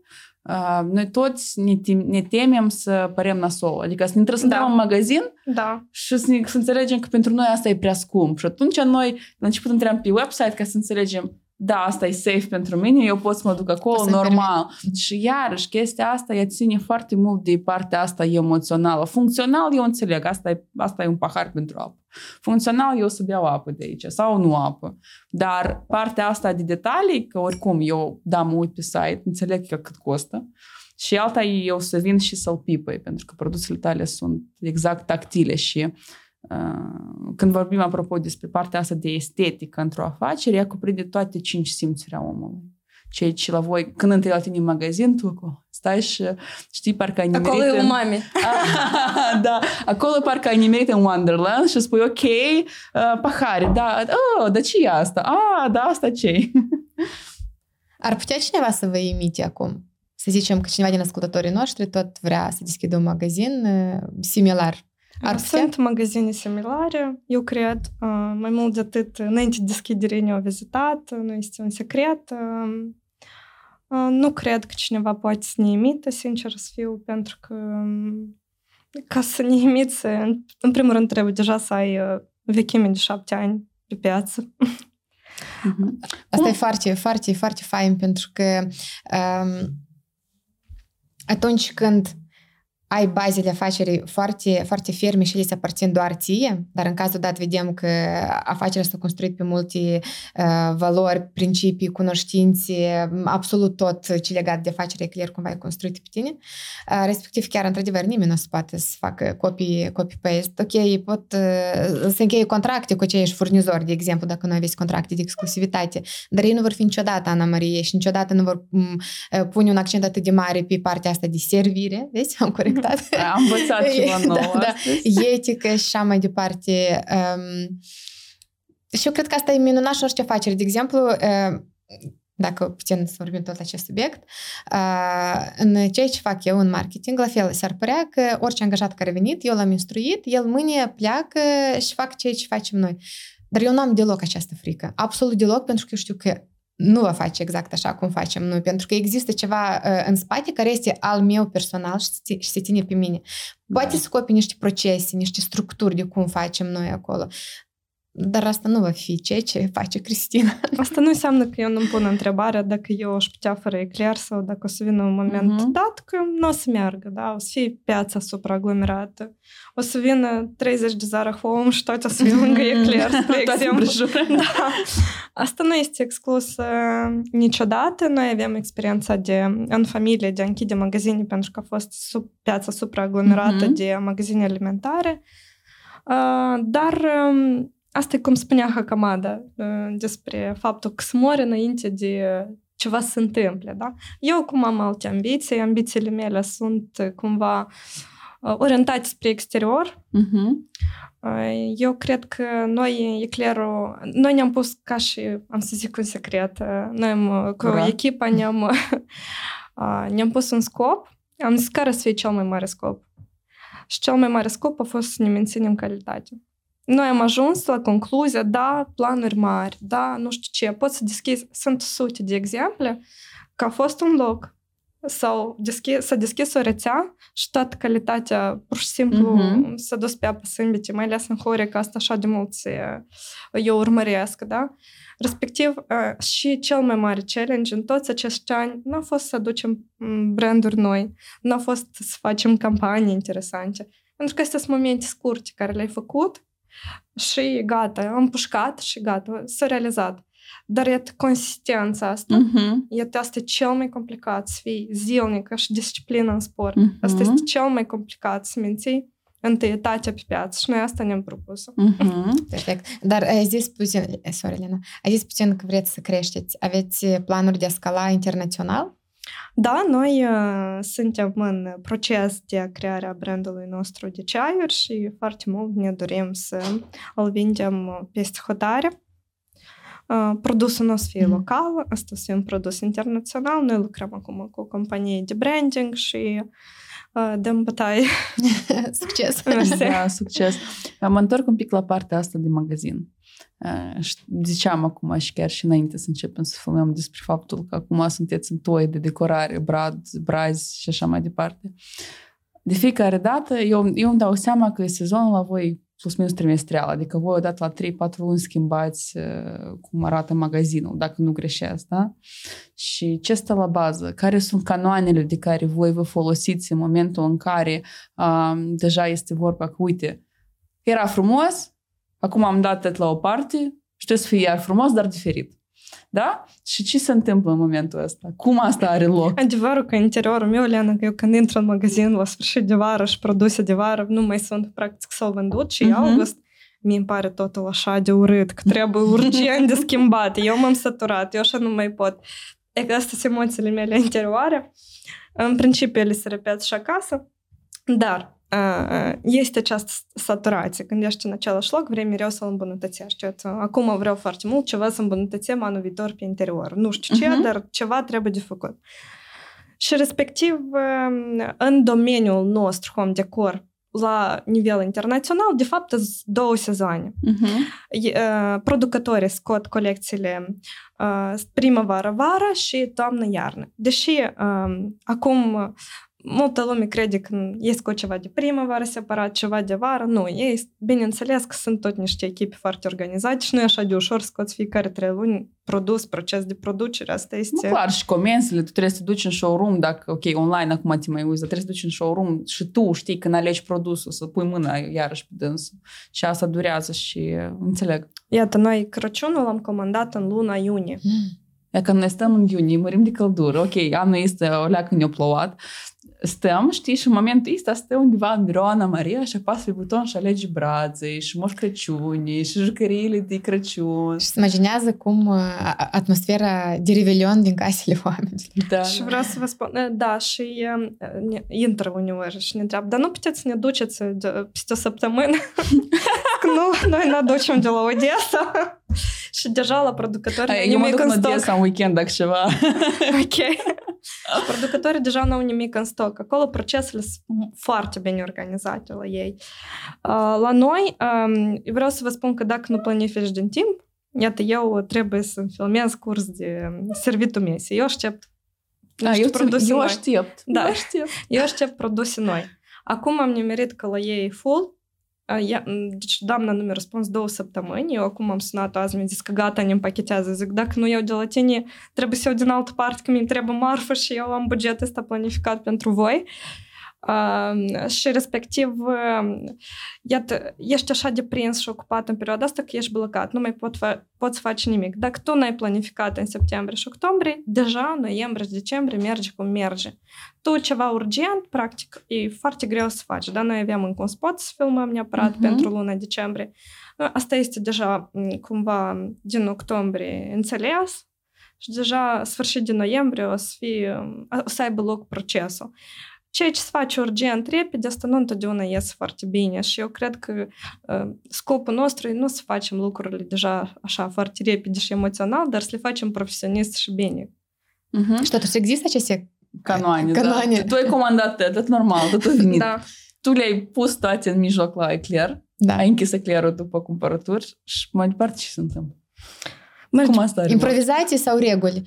noi toți ne, tem- ne temem să părem nasol. Adică să ne trebuie să da. în magazin da. și să, ne, să înțelegem că pentru noi asta e prea scump. Și atunci noi la început intrăm pe website ca să înțelegem da, asta e safe pentru mine, eu pot să mă duc acolo normal. Și iarăși, chestia asta ea ține foarte mult de partea asta emoțională. Funcțional, eu înțeleg, asta e, asta e un pahar pentru apă. Funcțional, eu să beau apă de aici sau nu apă. Dar partea asta de detalii, că oricum eu, da, mă uit pe site, înțeleg că cât costă. Și alta e eu să vin și să-l pipăi, pentru că produsele tale sunt exact tactile și când vorbim apropo despre partea asta de estetică într-o afacere, ea cuprinde toate cinci simțuri a omului. Ceea ce la voi, când întâi la tine în magazin, tu stai și știi, parcă ai nimerit Acolo e în... umami. da, acolo parcă ai nimerit în Wonderland și spui, ok, uh, pahare, da, oh, dar ce e asta? Ah, da, asta ce Ar putea cineva să vă imite acum? Să zicem că cineva din ascultătorii noștri tot vrea să deschidă un magazin uh, similar ar Sunt magazine similare, eu cred. Mai mult de atât, înainte de deschidere ne-au vizitat, nu este un secret. Nu cred că cineva poate să ne imită, sincer să fiu, pentru că ca să ne imiți, în primul rând trebuie deja să ai vechime de șapte ani pe piață. Asta e foarte, foarte, foarte fain pentru că um, atunci când ai bazele afacerii foarte, foarte ferme și le se aparțin doar ție, dar în cazul dat vedem că afacerea este construit pe multe uh, valori, principii, cunoștințe, absolut tot ce legat de afacerea clar cumva e construit pe tine. Uh, respectiv, chiar, într-adevăr, nimeni nu se poate să facă copii, copy-paste. Ok, pot uh, să încheie contracte cu aceiași furnizori, de exemplu, dacă nu aveți contracte de exclusivitate, dar ei nu vor fi niciodată Ana Marie și niciodată nu vor um, pune un accent atât de mare pe partea asta de servire, vezi, am corect Da, Am învățat ceva nou da, da. Etică și așa mai departe. Um, și eu cred că asta e minunat și orice afacere. De exemplu, uh, dacă putem să vorbim tot acest subiect, uh, în ceea ce fac eu în marketing, la fel, s-ar părea că orice angajat care a venit, eu l-am instruit, el mâine pleacă și fac ceea ce facem noi. Dar eu nu am deloc această frică. Absolut deloc, pentru că eu știu că nu va face exact așa cum facem noi, pentru că există ceva uh, în spate care este al meu personal și, și se ține pe mine. Poate da. să copii niște procese, niște structuri de cum facem noi acolo, dar asta nu va fi ceea ce face Cristina. Asta nu înseamnă că eu nu-mi pun întrebarea dacă eu aș putea fără eclair sau dacă o să vină un moment uh-huh. dat că nu o să meargă, da? O să fie piața supraaglomerată. O să vină 30 de Zara Home și toate o să vină lângă eclair, spre exemplu. da. Asta nu este exclus uh, niciodată. Noi avem experiența de, în familie de a închide magazine pentru că a fost sub, piața supraaglomerată uh-huh. de magazine alimentare. Uh, dar um, Asta e cum spunea Hakamada despre faptul că se moare înainte de ceva să se întâmple, da? Eu cum am alte ambiții, ambițiile mele sunt cumva orientate spre exterior. Uh-huh. Eu cred că noi, Eclerul, noi ne-am pus ca și, am să zic un secret, noi am, cu Ura. echipa ne-am, ne-am pus un scop, am zis care să fie cel mai mare scop. Și cel mai mare scop a fost să ne menținem calitatea. Noi am ajuns la concluzia, da, planuri mari, da, nu știu ce, pot să deschizi, sunt sute de exemple, că a fost un loc sau deschi, să deschis o rețea și toată calitatea pur și simplu uh-huh. s-a dus pe apă sâmbete, mai ales în Horeca, asta așa de mulți eu urmăresc, da? Respectiv, și cel mai mare challenge în toți acești ani nu a fost să aducem branduri noi, nu a fost să facem campanii interesante, pentru că astea sunt momente scurte care le-ai făcut și gata, am pușcat și gata, s-a realizat. Dar e consistența asta, uh-huh. e asta cel mai complicat, să fii zilnică și disciplină în sport. Uh-huh. Asta este cel mai complicat, să menții întâietatea pe piață și noi asta ne-am propus. Uh-huh. Perfect. Dar ai zis puțin, sorry, Lena, ai zis puțin că vreți să creșteți. Aveți planuri de a scala internațional? Da, noi uh, suntem în proces de crearea brandului nostru de ceaiuri și foarte mult ne dorim să îl vindem peste hotare. Uh, produsul nostru fie mm. local, asta să fie un produs internațional. Noi lucrăm acum cu companii de branding și uh, dăm bătaie. succes! da, succes! Mă întorc un pic la partea asta de magazin. Ziceam acum și chiar și înainte să începem să filmăm despre faptul că acum sunteți în toi de decorare, brad, brazi și așa mai departe. De fiecare dată eu, eu îmi dau seama că sezonul la voi plus minus trimestrial, adică voi odată la 3-4 luni schimbați uh, cum arată magazinul, dacă nu greșesc, da? Și ce stă la bază? Care sunt canoanele de care voi vă folosiți în momentul în care uh, deja este vorba că, uite, era frumos, Acum am dat la o parte și trebuie să fie iar frumos, dar diferit. Da? Și ce se întâmplă în momentul ăsta? Cum asta are loc? Adevărul că interiorul meu, Leana, că eu când intru în magazin la sfârșit de vară și produse de vară nu mai sunt, practic, s-au vândut și uh-huh. august mi îmi pare totul așa de urât, că trebuie urgent de schimbat. Eu m-am săturat, eu așa nu mai pot. E că astea sunt emoțiile mele interioare. În principiu, ele se repet și acasă, dar este această saturație. Când ești în același loc, vrei mereu să-l îmbunătățești. Acum vreau foarte mult ceva să îmbunătățim anul viitor pe interior. Nu știu ce, uh-huh. dar ceva trebuie de făcut. Și respectiv, în domeniul nostru, home decor, la nivel internațional, de fapt, sunt două sezoane. Uh-huh. Producătorii scot colecțiile primăvară-vară și toamnă-iarnă. Deși acum multă lume crede că ei scot ceva de primăvară separat, ceva de vară. Nu, ei, bineînțeles că sunt tot niște echipe foarte organizate și nu e așa de ușor scoți fiecare trei luni produs, proces de producere. Asta este... Nu, clar, și comensile, tu trebuie să te duci în showroom, dacă, ok, online acum te mai uiți, dar trebuie să te duci în showroom și tu știi când alegi produsul, să pui mâna iarăși pe dânsul. Și asta durează și înțeleg. Iată, noi Crăciunul l-am comandat în luna iunie. Mm. Dacă noi stăm în iunie, mărim de căldură, ok, anul este o leacă ne-a plouat, stăm, știi, și în momentul ăsta stă undeva în birou Ana Maria și apasă pe buton și alege brațe și moș Crăciunii și jucăriile de Crăciun. Și se imaginează cum uh, atmosfera de revelion din casele oamenilor. Da. Și vreau să vă spun, da, și uh, intră uneori și ne întreabă, dar nu puteți să ne duceți peste o săptămână? nu, noi ne aducem de la Odessa. și deja la producători Ai, eu mă duc în Odessa în weekend, dacă ceva. ok. Producătorii deja nu au nimic în stoc. Acolo procesele sunt foarte bine organizate la ei. La noi, vreau să vă spun că dacă nu planifici din timp, iată, eu trebuie să filmez curs de servitul mese. Eu aștept a, eu, produse eu aștept. Da, eu aștept. eu aștept produse noi. Acum am nimerit că la ei full, Ia, deci doamna nu mi-a răspuns două săptămâni. Eu acum am sunat azi, mi-a zis că gata, ne împachetează. Zic, dacă nu iau de la tine, trebuie să iau din altă parte, că mi trebuie marfă și eu am bugetul ăsta planificat pentru voi. Uh, și respectiv, uh, iată, ești așa de prins și ocupat în perioada asta că ești blocat, nu mai pot fa- poți face nimic. Dacă tu n-ai planificat în septembrie și octombrie, deja noiembrie și decembrie merge cum merge. Tu ceva urgent, practic, e foarte greu să faci. Dar noi aveam încă un spot să filmăm neapărat uh-huh. pentru luna decembrie. Asta este deja cumva din octombrie înțeles și deja sfârșit de noiembrie o să, fie, o să aibă loc procesul. Ceea ce se face urgent, repede, asta nu întotdeauna ies foarte bine și eu cred că uh, scopul nostru e nu să facem lucrurile deja așa foarte repede și emoțional, dar să le facem profesionist și bine. Uh-huh. Și totuși există aceste canoane, canoane. Da? Tu ai comandat tot normal, tot a venit. da. Tu le-ai pus toate în mijloc la eclair, da. ai închis eclairul după cumpărături și mai departe ce se întâmplă? Mergi. Cum asta Improvizații sau reguli?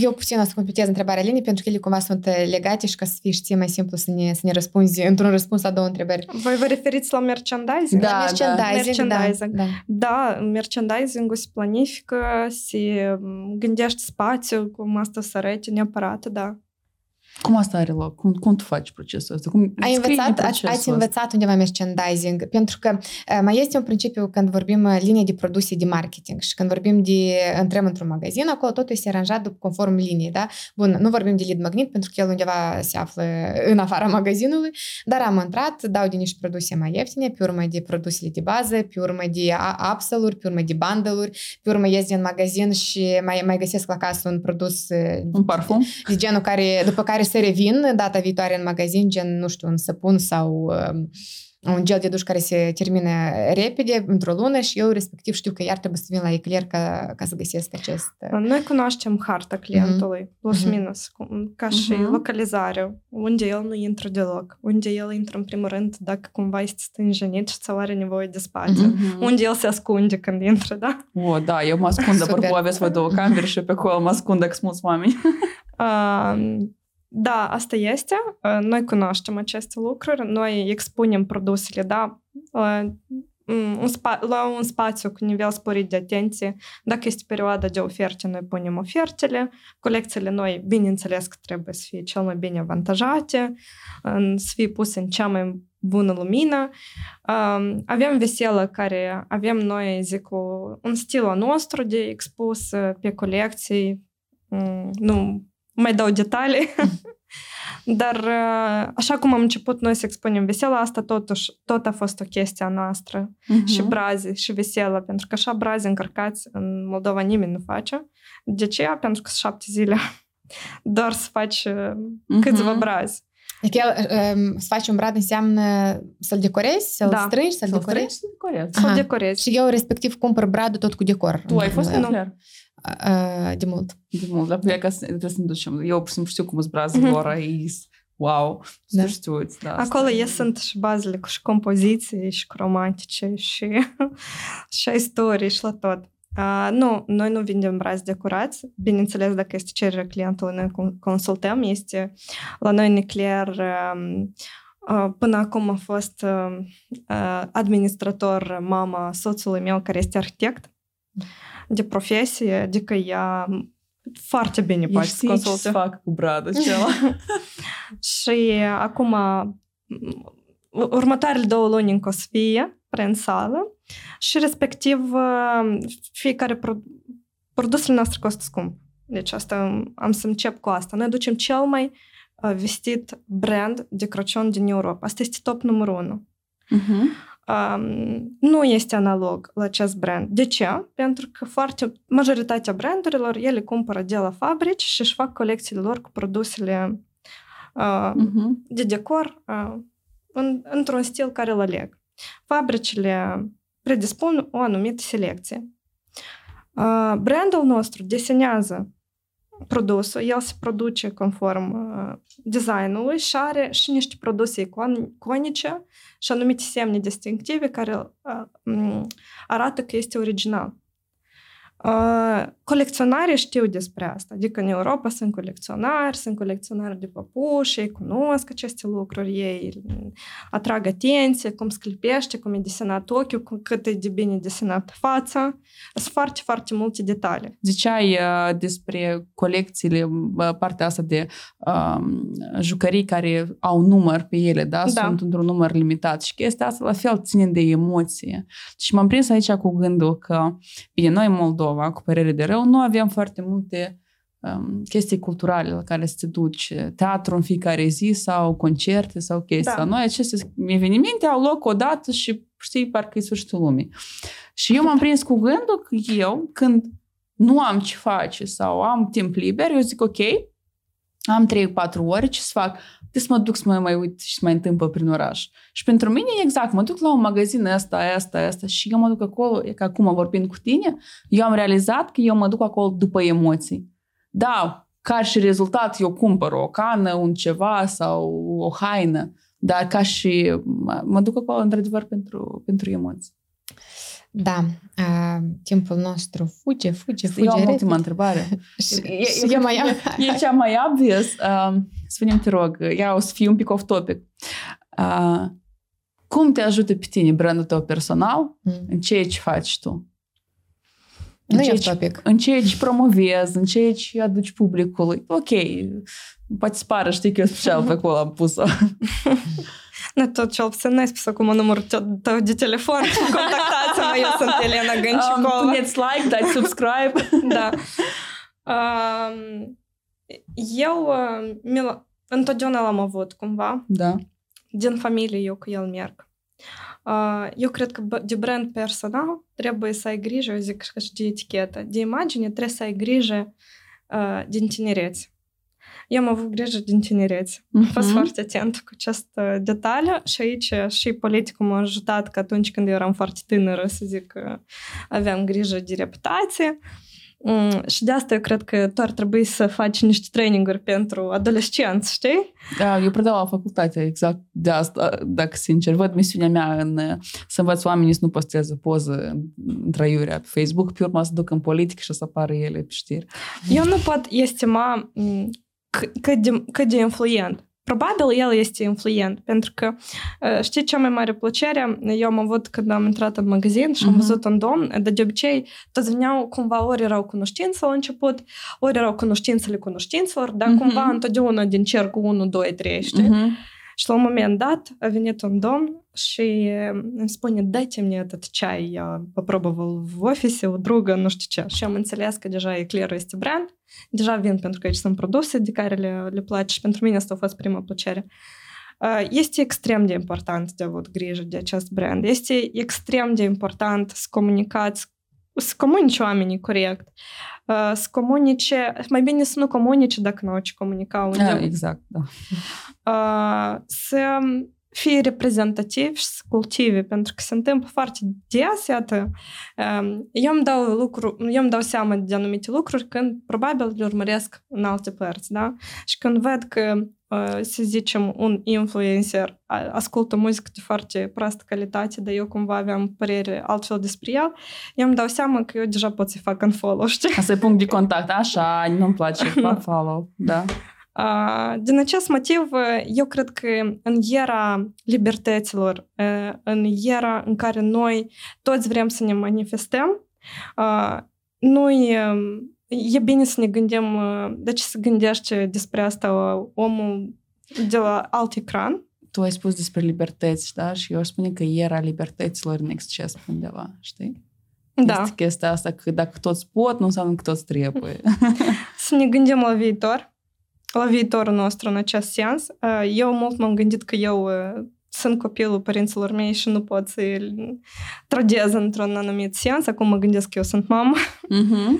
Eu puțin o să completez întrebarea Linii pentru că ele cumva sunt legate și ca să fie știe mai simplu să ne, să ne răspunzi într-un răspuns la două întrebări. Voi vă referiți la merchandising? Da, merchandising, da. merchandising. Da, da. da merchandising-ul se planifică, se gândește spațiu, cum asta să arate neapărat, da. Cum asta are loc? Cum, cum tu faci procesul ăsta? Cum ai învățat, ați, ați învățat undeva merchandising? Pentru că mai este un principiu când vorbim linie de produse de marketing și când vorbim de intrăm într-un magazin, acolo totul este aranjat după conform liniei, da? Bun, nu vorbim de lead magnet pentru că el undeva se află în afara magazinului, dar am intrat, dau din niște produse mai ieftine, pe urmă de produsele de bază, pe urmă de upsell-uri, pe urmă de bundle-uri, pe urmă ies din magazin și mai, mai găsesc la casă un produs un parfum de genul care, după care să revin data viitoare în magazin, gen, nu știu, un săpun sau um, un gel de duș care se termină repede, într-o lună și eu respectiv știu că iar trebuie să vin la Eclair ca, ca să găsesc acest... Uh, Noi cunoaștem harta clientului, mm-hmm. plus mm-hmm. minus, ca și mm-hmm. localizare, unde el nu intră deloc, unde el intră în primul rând dacă cumva este stânjenit și ți are nevoie de spațiu, mm-hmm. unde el se ascunde când intră, da? O, da, eu mă ascund, apropo, aveți voi două camere și pe acolo mă ascund dacă sunt oameni. uh, Da, asta este. Noi cunoaștem aceste lucruri, noi expunem produsele, da, un spa- la un spațiu cu nivel sporit de atenție. Dacă este perioada de oferte, noi punem ofertele. Colecțiile noi, bineînțeles că trebuie să fie cel mai bine avantajate, să fie puse în cea mai bună lumină. Avem veselă care avem noi, zic, un stil nostru de expus pe colecții. Nu mai dau detalii. Dar așa cum am început noi să expunem vesela, asta totuși tot a fost o chestie a noastră. Uh-huh. Și brazi, și vesela, pentru că așa brazi încărcați în Moldova nimeni nu face. De ce? Pentru că sunt șapte zile doar să faci uh-huh. câțiva brazi. Adică um, să faci un brad înseamnă să-l decorezi, să-l da. strângi, să-l, să-l decorezi? Să-l decorezi. Să-l decorezi. Și eu respectiv cumpăr bradul tot cu decor. Tu ai fost în nuclear? De mult. De mult, dar ca să, trebuie să ne ducem. Eu, pur și simplu, știu cum îți brază mm-hmm. ora и wow, da. știu, da. Acolo e sunt și bazele, și compoziții, și cromatice, și, și istorii, și la tot. Uh, nu, noi nu vindem brazi decorați. Bineînțeles, dacă este cererea clientului, noi consultăm. Este la noi nuclear uh, uh, Până acum a fost administrator mama soțului meu, care este arhitect de profesie, adică ea foarte bine poate să consulte. să fac cu bradă ceva. și acum următoarele două luni încă o să fie prin sală și respectiv fiecare pro- produsele noastre costă scump. Deci asta am să încep cu asta. Noi ducem cel mai vestit brand de Crăciun din Europa. Asta este top numărul unu. Uh-huh um, nu este analog la acest brand. De ce? Pentru că foarte majoritatea brandurilor ele cumpără de la fabrici și își fac colecțiile lor cu produsele uh, uh-huh. de decor uh, în, într-un stil care îl aleg. Fabricile predispun o anumită selecție. Uh, brandul nostru desenează produsul, el se produce conform uh, designului și are și niște produse iconice și anumite semne distinctive care uh, arată că este original. Colecționarii știu despre asta, adică în Europa sunt colecționari, sunt colecționari de păpuși, ei cunosc aceste lucruri, ei atrag atenție, cum sclipește, cum e desenat ochiul, cât e de bine desenat fața. Sunt foarte, foarte multe detalii. Ziceai uh, despre colecțiile, uh, partea asta de uh, jucării care au număr pe ele, da? da? Sunt într-un număr limitat și chestia asta la fel ține de emoție. Și m-am prins aici cu gândul că, bine, noi în Moldova Moldova, cu părere de rău, nu aveam foarte multe um, chestii culturale la care să te duci, teatru în fiecare zi sau concerte sau chestii. Da. Noi aceste evenimente au loc odată și știi, parcă e sfârșitul lumii. Și eu m-am prins cu gândul că eu, când nu am ce face sau am timp liber, eu zic ok, am 3-4 ore, ce să fac? Trebuie să mă duc să mă mai uit și să mai întâmplă prin oraș. Și pentru mine exact, mă duc la un magazin ăsta, ăsta, ăsta și eu mă duc acolo, e că acum vorbind cu tine, eu am realizat că eu mă duc acolo după emoții. Da, ca și rezultat eu cumpăr o cană, un ceva sau o haină, dar ca și mă duc acolo într-adevăr pentru, pentru emoții. Da, uh, timpul nostru fuge, fuge, fuge. Eu am ultima întrebare. e, e, mai, e cea mai obvious. Uh, spune te rog, ia o să fie un pic off-topic. Uh, cum te ajută pe tine brandul tău personal mm. în ceea ce faci tu? Nu e topic. În ceea ce promovezi, în ceea ce aduci publicului. Ok, poate să pară, știi că eu special pe acolo am pus-o. Nu tot ce puțin n-ai spus acum numărul tău de telefon. Contactați-mă, eu sunt Elena Gâncicova. Um, puneți like, dați subscribe. da. Um, eu uh, întotdeauna l-am avut cumva. Da. Din familie eu cu el merg. Uh, eu cred că de brand personal trebuie să ai grijă, eu zic și de etichetă, de imagine trebuie să ai grijă uh, din tinerețe. Eu am avut grijă din tinerețe. Am uh-huh. fost foarte atent cu acest detaliu și aici și politicul m-a ajutat că atunci când eu eram foarte tânără, să zic, aveam grijă de reputație. Mm, și de asta eu cred că tu ar trebui să faci niște traininguri pentru adolescenți, știi? Da, eu predau la facultate exact de asta, dacă sincer. Văd misiunea mea în să învăț oamenii să nu posteze poză în traiurea pe Facebook, pe urmă să duc în politică și să apară ele pe știri. Eu nu pot estima cât de, cât de influent probabil el este influent, pentru că știi cea mai mare plăcere? Eu am avut când am intrat în magazin și am uh-huh. văzut un domn, de, de obicei toți veneau cumva ori erau cunoștință la început, ori erau cunoștințele cunoștințelor, dar uh-huh. cumva întotdeauna din cercul 1, 2, 3, știi? Uh-huh. Și la un moment dat a venit un domn și îmi spune, dайте мне этот чай, я попробовал в офисе у друга, nu știu ce. Și am înțeles că deja Eclair este brand, deja vin pentru că aici sunt produse de care le, le place și pentru mine asta a fost prima plăcere. Este extrem de important de avut grijă de acest brand. Este extrem de important să comunicați, să comunici oamenii corect, să comunice, mai bine să nu comunice dacă nu au ce comunica unde. Da, exact, da. Să fie reprezentativi și să cultive, pentru că se întâmplă foarte des, iată, eu îmi dau, lucru, eu îmi dau seama de anumite lucruri când probabil le urmăresc în alte părți, da? Și când văd că, să zicem, un influencer ascultă muzică de foarte proastă calitate, dar eu cumva aveam părere altfel despre el, eu îmi dau seama că eu deja pot să-i fac un follow, știi? Asta e punct de contact, așa, nu-mi place, fac follow, da. Din acest motiv, eu cred că în era libertăților, în era în care noi toți vrem să ne manifestăm, noi e bine să ne gândim, de ce să gândești despre asta omul de la alt ecran. Tu ai spus despre libertăți, da? Și eu aș spune că era libertăților în exces undeva, știi? Da. Este chestia asta că dacă toți pot, nu înseamnă că toți trebuie. să ne gândim la viitor la viitorul nostru în acest sens. Eu mult m-am gândit că eu sunt copilul părinților mei și nu pot să-i trăgez într-un anumit sens. Acum mă gândesc că eu sunt mamă. Uh-huh.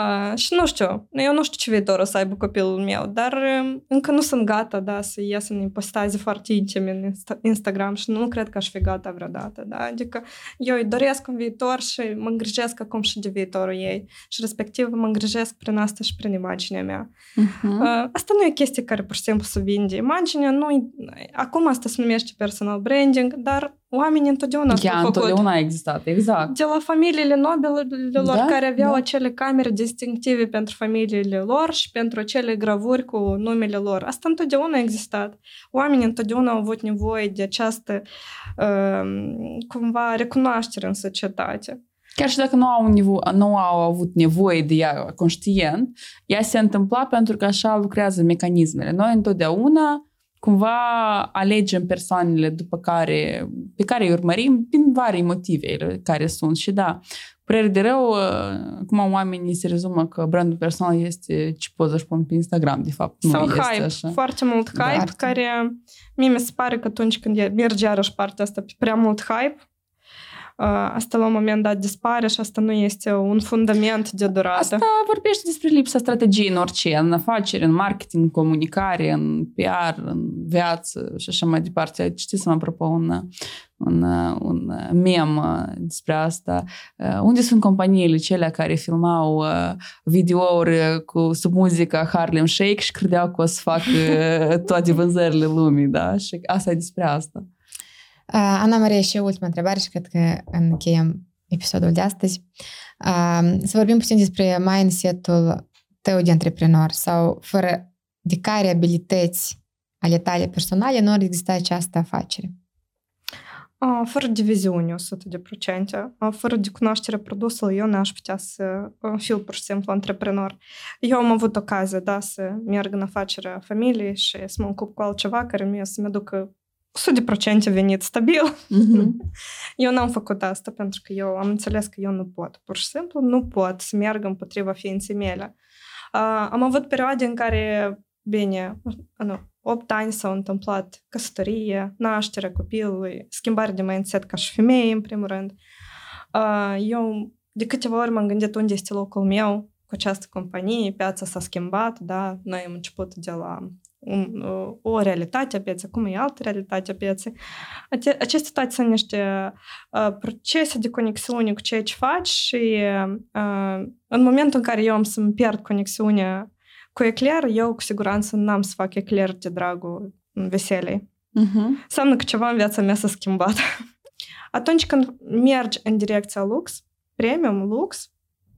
Uh, și nu știu, eu nu știu ce viitor o să aibă copilul meu, dar uh, încă nu sunt gata, da, să ies în impostaze foarte intime în Instagram și nu cred că aș fi gata vreodată, da, adică eu îi doresc un viitor și mă îngrijesc acum și de viitorul ei și respectiv mă îngrijesc prin asta și prin imaginea mea. Uh-huh. Uh, asta nu e chestie care pur și simplu să vinde. Imaginea nu acum asta se numește personal branding, dar oamenii întotdeauna Ea făcut. întotdeauna a existat, exact. De la familiile nobelilor da? care aveau da. acele camere distinctive pentru familiile lor și pentru acele gravuri cu numele lor. Asta întotdeauna a existat. Oamenii întotdeauna au avut nevoie de această uh, cumva recunoaștere în societate. Chiar și dacă nu au, nevo- nu au avut nevoie de ea conștient, ea se întâmpla pentru că așa lucrează mecanismele. Noi întotdeauna cumva alegem persoanele după care, pe care îi urmărim din vari motive care sunt. Și da, părere de rău, acum oamenii se rezumă că brandul personal este ce poți să pun pe Instagram, de fapt. Sau nu hype, așa. foarte mult hype, da. care mie mi se pare că atunci când merge iarăși partea asta pe prea mult hype, asta la un moment dat dispare și asta nu este un fundament de durată. Asta vorbește despre lipsa strategiei în orice, în afaceri, în marketing, în comunicare, în PR, în viață și așa mai departe. Citisem apropo un, un, un mem despre asta. Unde sunt companiile cele care filmau videouri cu sub muzica Harlem Shake și credeau că o să fac toate vânzările lumii, da? Și asta e despre asta. Ana Maria, și ultima întrebare și cred că încheiem episodul de astăzi. Să vorbim puțin despre mindset-ul tău de antreprenor sau fără de care abilități ale tale personale nu ar exista această afacere. Fără diviziune, 100%. Fără de cunoaștere produsului, eu n-aș putea să fiu pur și simplu antreprenor. Eu am avut ocazia, da, să merg în afacerea familiei și să mă ocup cu altceva care mie să-mi aducă 100% venit stabil. Mm-hmm. Eu n-am făcut asta pentru că eu am înțeles că eu nu pot. Pur și simplu nu pot să merg împotriva ființei mele. Uh, am avut perioade în care, bine, nu, 8 ani s-au întâmplat căsătorie, nașterea copilului, schimbare de mindset ca și femeie, în primul rând. Uh, eu de câteva ori m-am gândit unde este locul meu cu această companie, piața s-a schimbat, da, noi am început de la un, o realitate a pieței, acum e altă realitate a pieței. Acestea toate sunt niște uh, procese de conexiune cu ceea ce faci și uh, în momentul în care eu am să-mi pierd conexiunea cu ecler, eu cu siguranță n-am să fac ecler de dragul veselei. Uh-huh. Înseamnă că ceva în viața mea s-a schimbat. Atunci când mergi în direcția lux, premium, lux,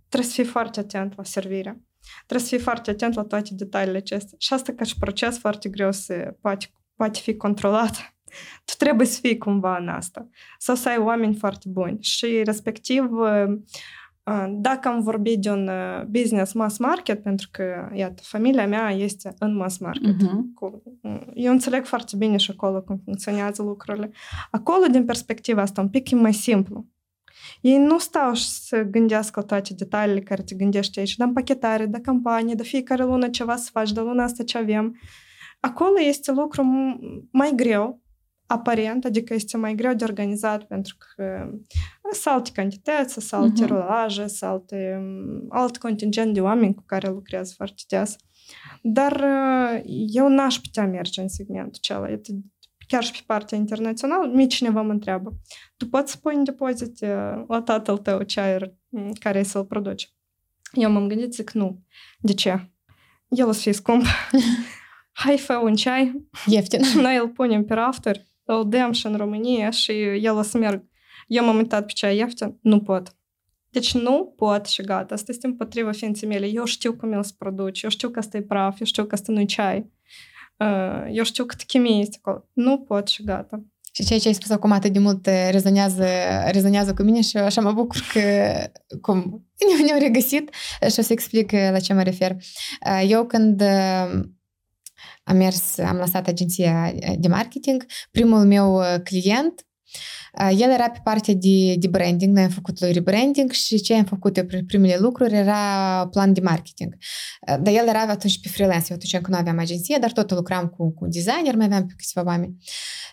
trebuie să fii foarte atent la servire. Trebuie să fii foarte atent la toate detaliile acestea. Și asta ca și proces foarte greu să poate, poate fi controlat. Tu trebuie să fii cumva în asta. Sau să ai oameni foarte buni. Și respectiv, dacă am vorbit de un business mass market, pentru că, iată, familia mea este în mass market. Uh-huh. Eu înțeleg foarte bine și acolo cum funcționează lucrurile. Acolo, din perspectiva asta, un pic e mai simplu. Ei nu stau și să gândească toate detaliile care te gândești aici, de împachetare, de campanie, de fiecare lună ceva să faci, de luna asta ce avem. Acolo este lucru mai greu, aparent, adică este mai greu de organizat pentru că sunt alte cantități, sunt alte uh-huh. rolaje, sunt alte, alt contingent de oameni cu care lucrez foarte des. Dar eu n-aș putea merge în segmentul acela. Chiar și pe partea internațională, mie cineva mă întreabă, tu poți să pui în depozit la tatăl tău ceaiuri care să-l produci? Eu m-am gândit, zic, nu. De ce? El o să fie scump. Hai, fă un ceai. Ieftin. Și noi îl punem pe rafter îl dăm și în România și el o să merg. Eu m-am uitat pe cea ieftin, nu pot. Deci nu pot și gata. Asta este împotriva ființei mele. Eu știu cum el se produce, eu știu că asta e praf, eu știu că asta nu-i ceai. Uh, eu știu cât chimie este acolo. Nu pot și gata. Și ceea ce ai spus acum atât de mult rezonează, rezonează cu mine și așa mă bucur că cum ne-am regăsit și o să explic la ce mă refer. Eu când am mers, am lăsat agenția de marketing. Primul meu client el era pe partea de, de branding, noi am făcut lui rebranding și ce am făcut eu primele lucruri era plan de marketing. Dar el era atunci pe freelance, eu atunci încă nu aveam agenție, dar tot lucram cu, cu designer, mai aveam pe câțiva oameni.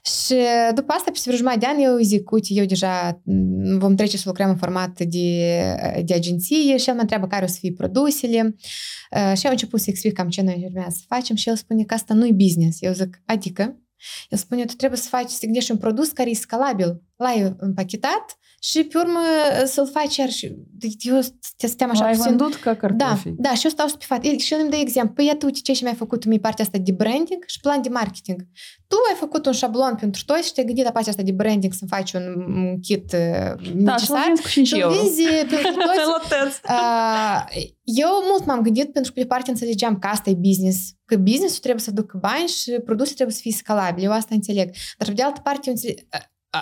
Și după asta, pe jumătate de ani, eu zic, uite, eu deja vom trece să lucrăm în format de, de agenție și el mă întreabă care o să fie produsele. Și am început să explic cam ce noi urmează să facem și el spune că asta nu-i business. Eu zic, adică? El spune, tu trebuie să faci, să gândești un produs care e scalabil. L-ai împachetat și pe urmă să-l faci iar și eu stăteam așa L-ai puțin. vândut ca cartofi. Da, da, și eu stau stupefat. Și el îmi dă exemplu. Păi iată, uite ce și mi-ai făcut mie partea asta de branding și plan de marketing. Tu ai făcut un șablon pentru toți și te-ai gândit la partea asta de branding să faci un, un kit da, necesar. și și eu. pentru toți. uh, eu mult m-am gândit pentru că pe parte înțelegeam că asta e business, că business trebuie să ducă bani și produsul trebuie să fie scalabil. Eu asta înțeleg. Dar pe de altă parte, eu înțeleg,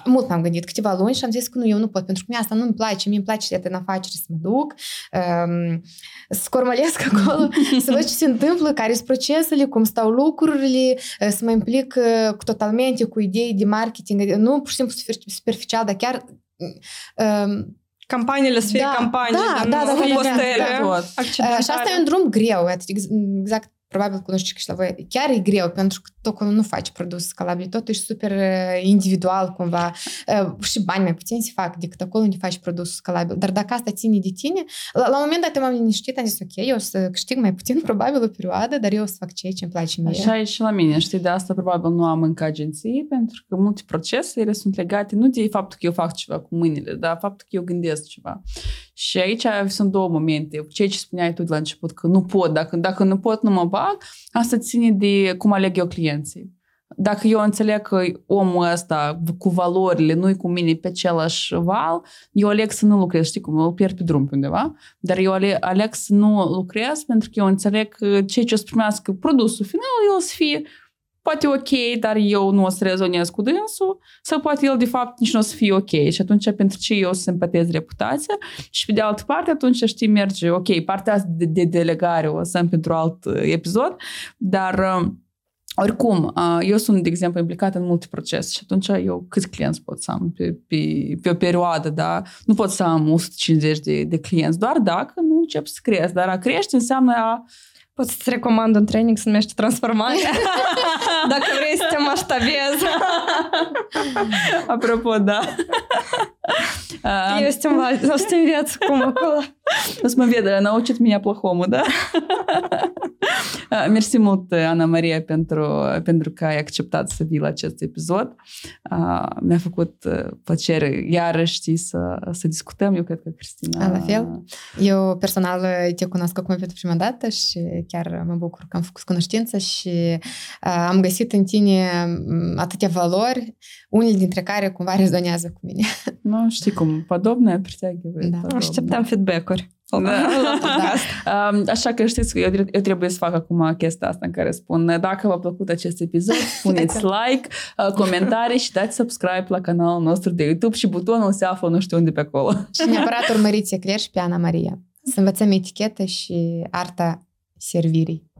mult m-am gândit, câteva luni și am zis că nu, eu nu pot, pentru că mie asta nu-mi place, mie îmi place să în afaceri să mă duc, um, să scormălesc acolo, să văd ce se întâmplă, care sunt procesele, cum stau lucrurile, să mă implic uh, totalmente cu idei de marketing, nu pur și simplu superficial, dar chiar um, Campaniile să fie da, campanii, da, da, da, da, da, da, da. Și asta e un drum greu, exact probabil cunoști și la voi, chiar e greu, pentru că tot nu faci produs scalabil, totul e super individual cumva și bani mai puțin se fac decât acolo unde faci produs scalabil. Dar dacă asta ține de tine, la, la un moment dat m-am liniștit, am zis ok, eu o să câștig mai puțin probabil o perioadă, dar eu o să fac ceea ce îmi place mie. Așa e și la mine, știi, de asta probabil nu am încă agenție, pentru că multe procese ele sunt legate nu de faptul că eu fac ceva cu mâinile, dar faptul că eu gândesc ceva. Și aici sunt două momente. Ceea ce spuneai tu de la început, că nu pot, dacă, dacă nu pot, nu mă bag, asta ține de cum aleg eu clienții. Dacă eu înțeleg că omul ăsta cu valorile nu-i cu mine pe același val, eu aleg să nu lucrez, știi cum, îl pierd pe drum pe undeva, dar eu aleg, aleg să nu lucrez pentru că eu înțeleg că ceea ce o să primească produsul final, el o să fie poate ok, dar eu nu o să rezonez cu dânsul, sau poate el de fapt nici nu o să fie ok și atunci pentru ce eu o să simpatez reputația și pe de altă parte atunci știi merge, ok, partea asta de, de delegare o să am pentru alt episod, dar oricum, eu sunt, de exemplu, implicat în multe procese și atunci eu câți clienți pot să am pe, pe, pe o perioadă, da? Nu pot să am 150 de, de clienți, doar dacă nu încep să cresc. Dar a crește înseamnă a Pot să-ți recomand un training, se numește Transformare. Dacă vrei să te maștabezi. Apropo, da. Eu o să te înveț cum acolo. O să mă vedă, научит меня плохому, да? Mersi mult, Ana Maria, pentru, pentru că ai acceptat să vii la acest episod. Mi-a făcut plăcere iarăși știi, să, să discutăm. Eu cred că Cristina... La fel. Eu personal te cunosc acum pentru prima dată și chiar mă bucur că am făcut cunoștință și am găsit în tine atâtea valori, unele dintre care cumva rezonează cu mine. Nu, știi cum, подобное притягивает. Da. Așteptăm feedback-uri. Da. La podcast. Um, Așa că știți că eu, eu trebuie să fac acum chestia asta în care spun dacă v-a plăcut acest episod, puneți like, uh, comentarii și dați subscribe la canalul nostru de YouTube și butonul se află nu știu unde pe acolo. Și neapărat urmăriți Ecler și pe Ana Maria. Să învățăm etichetă și arta servirii.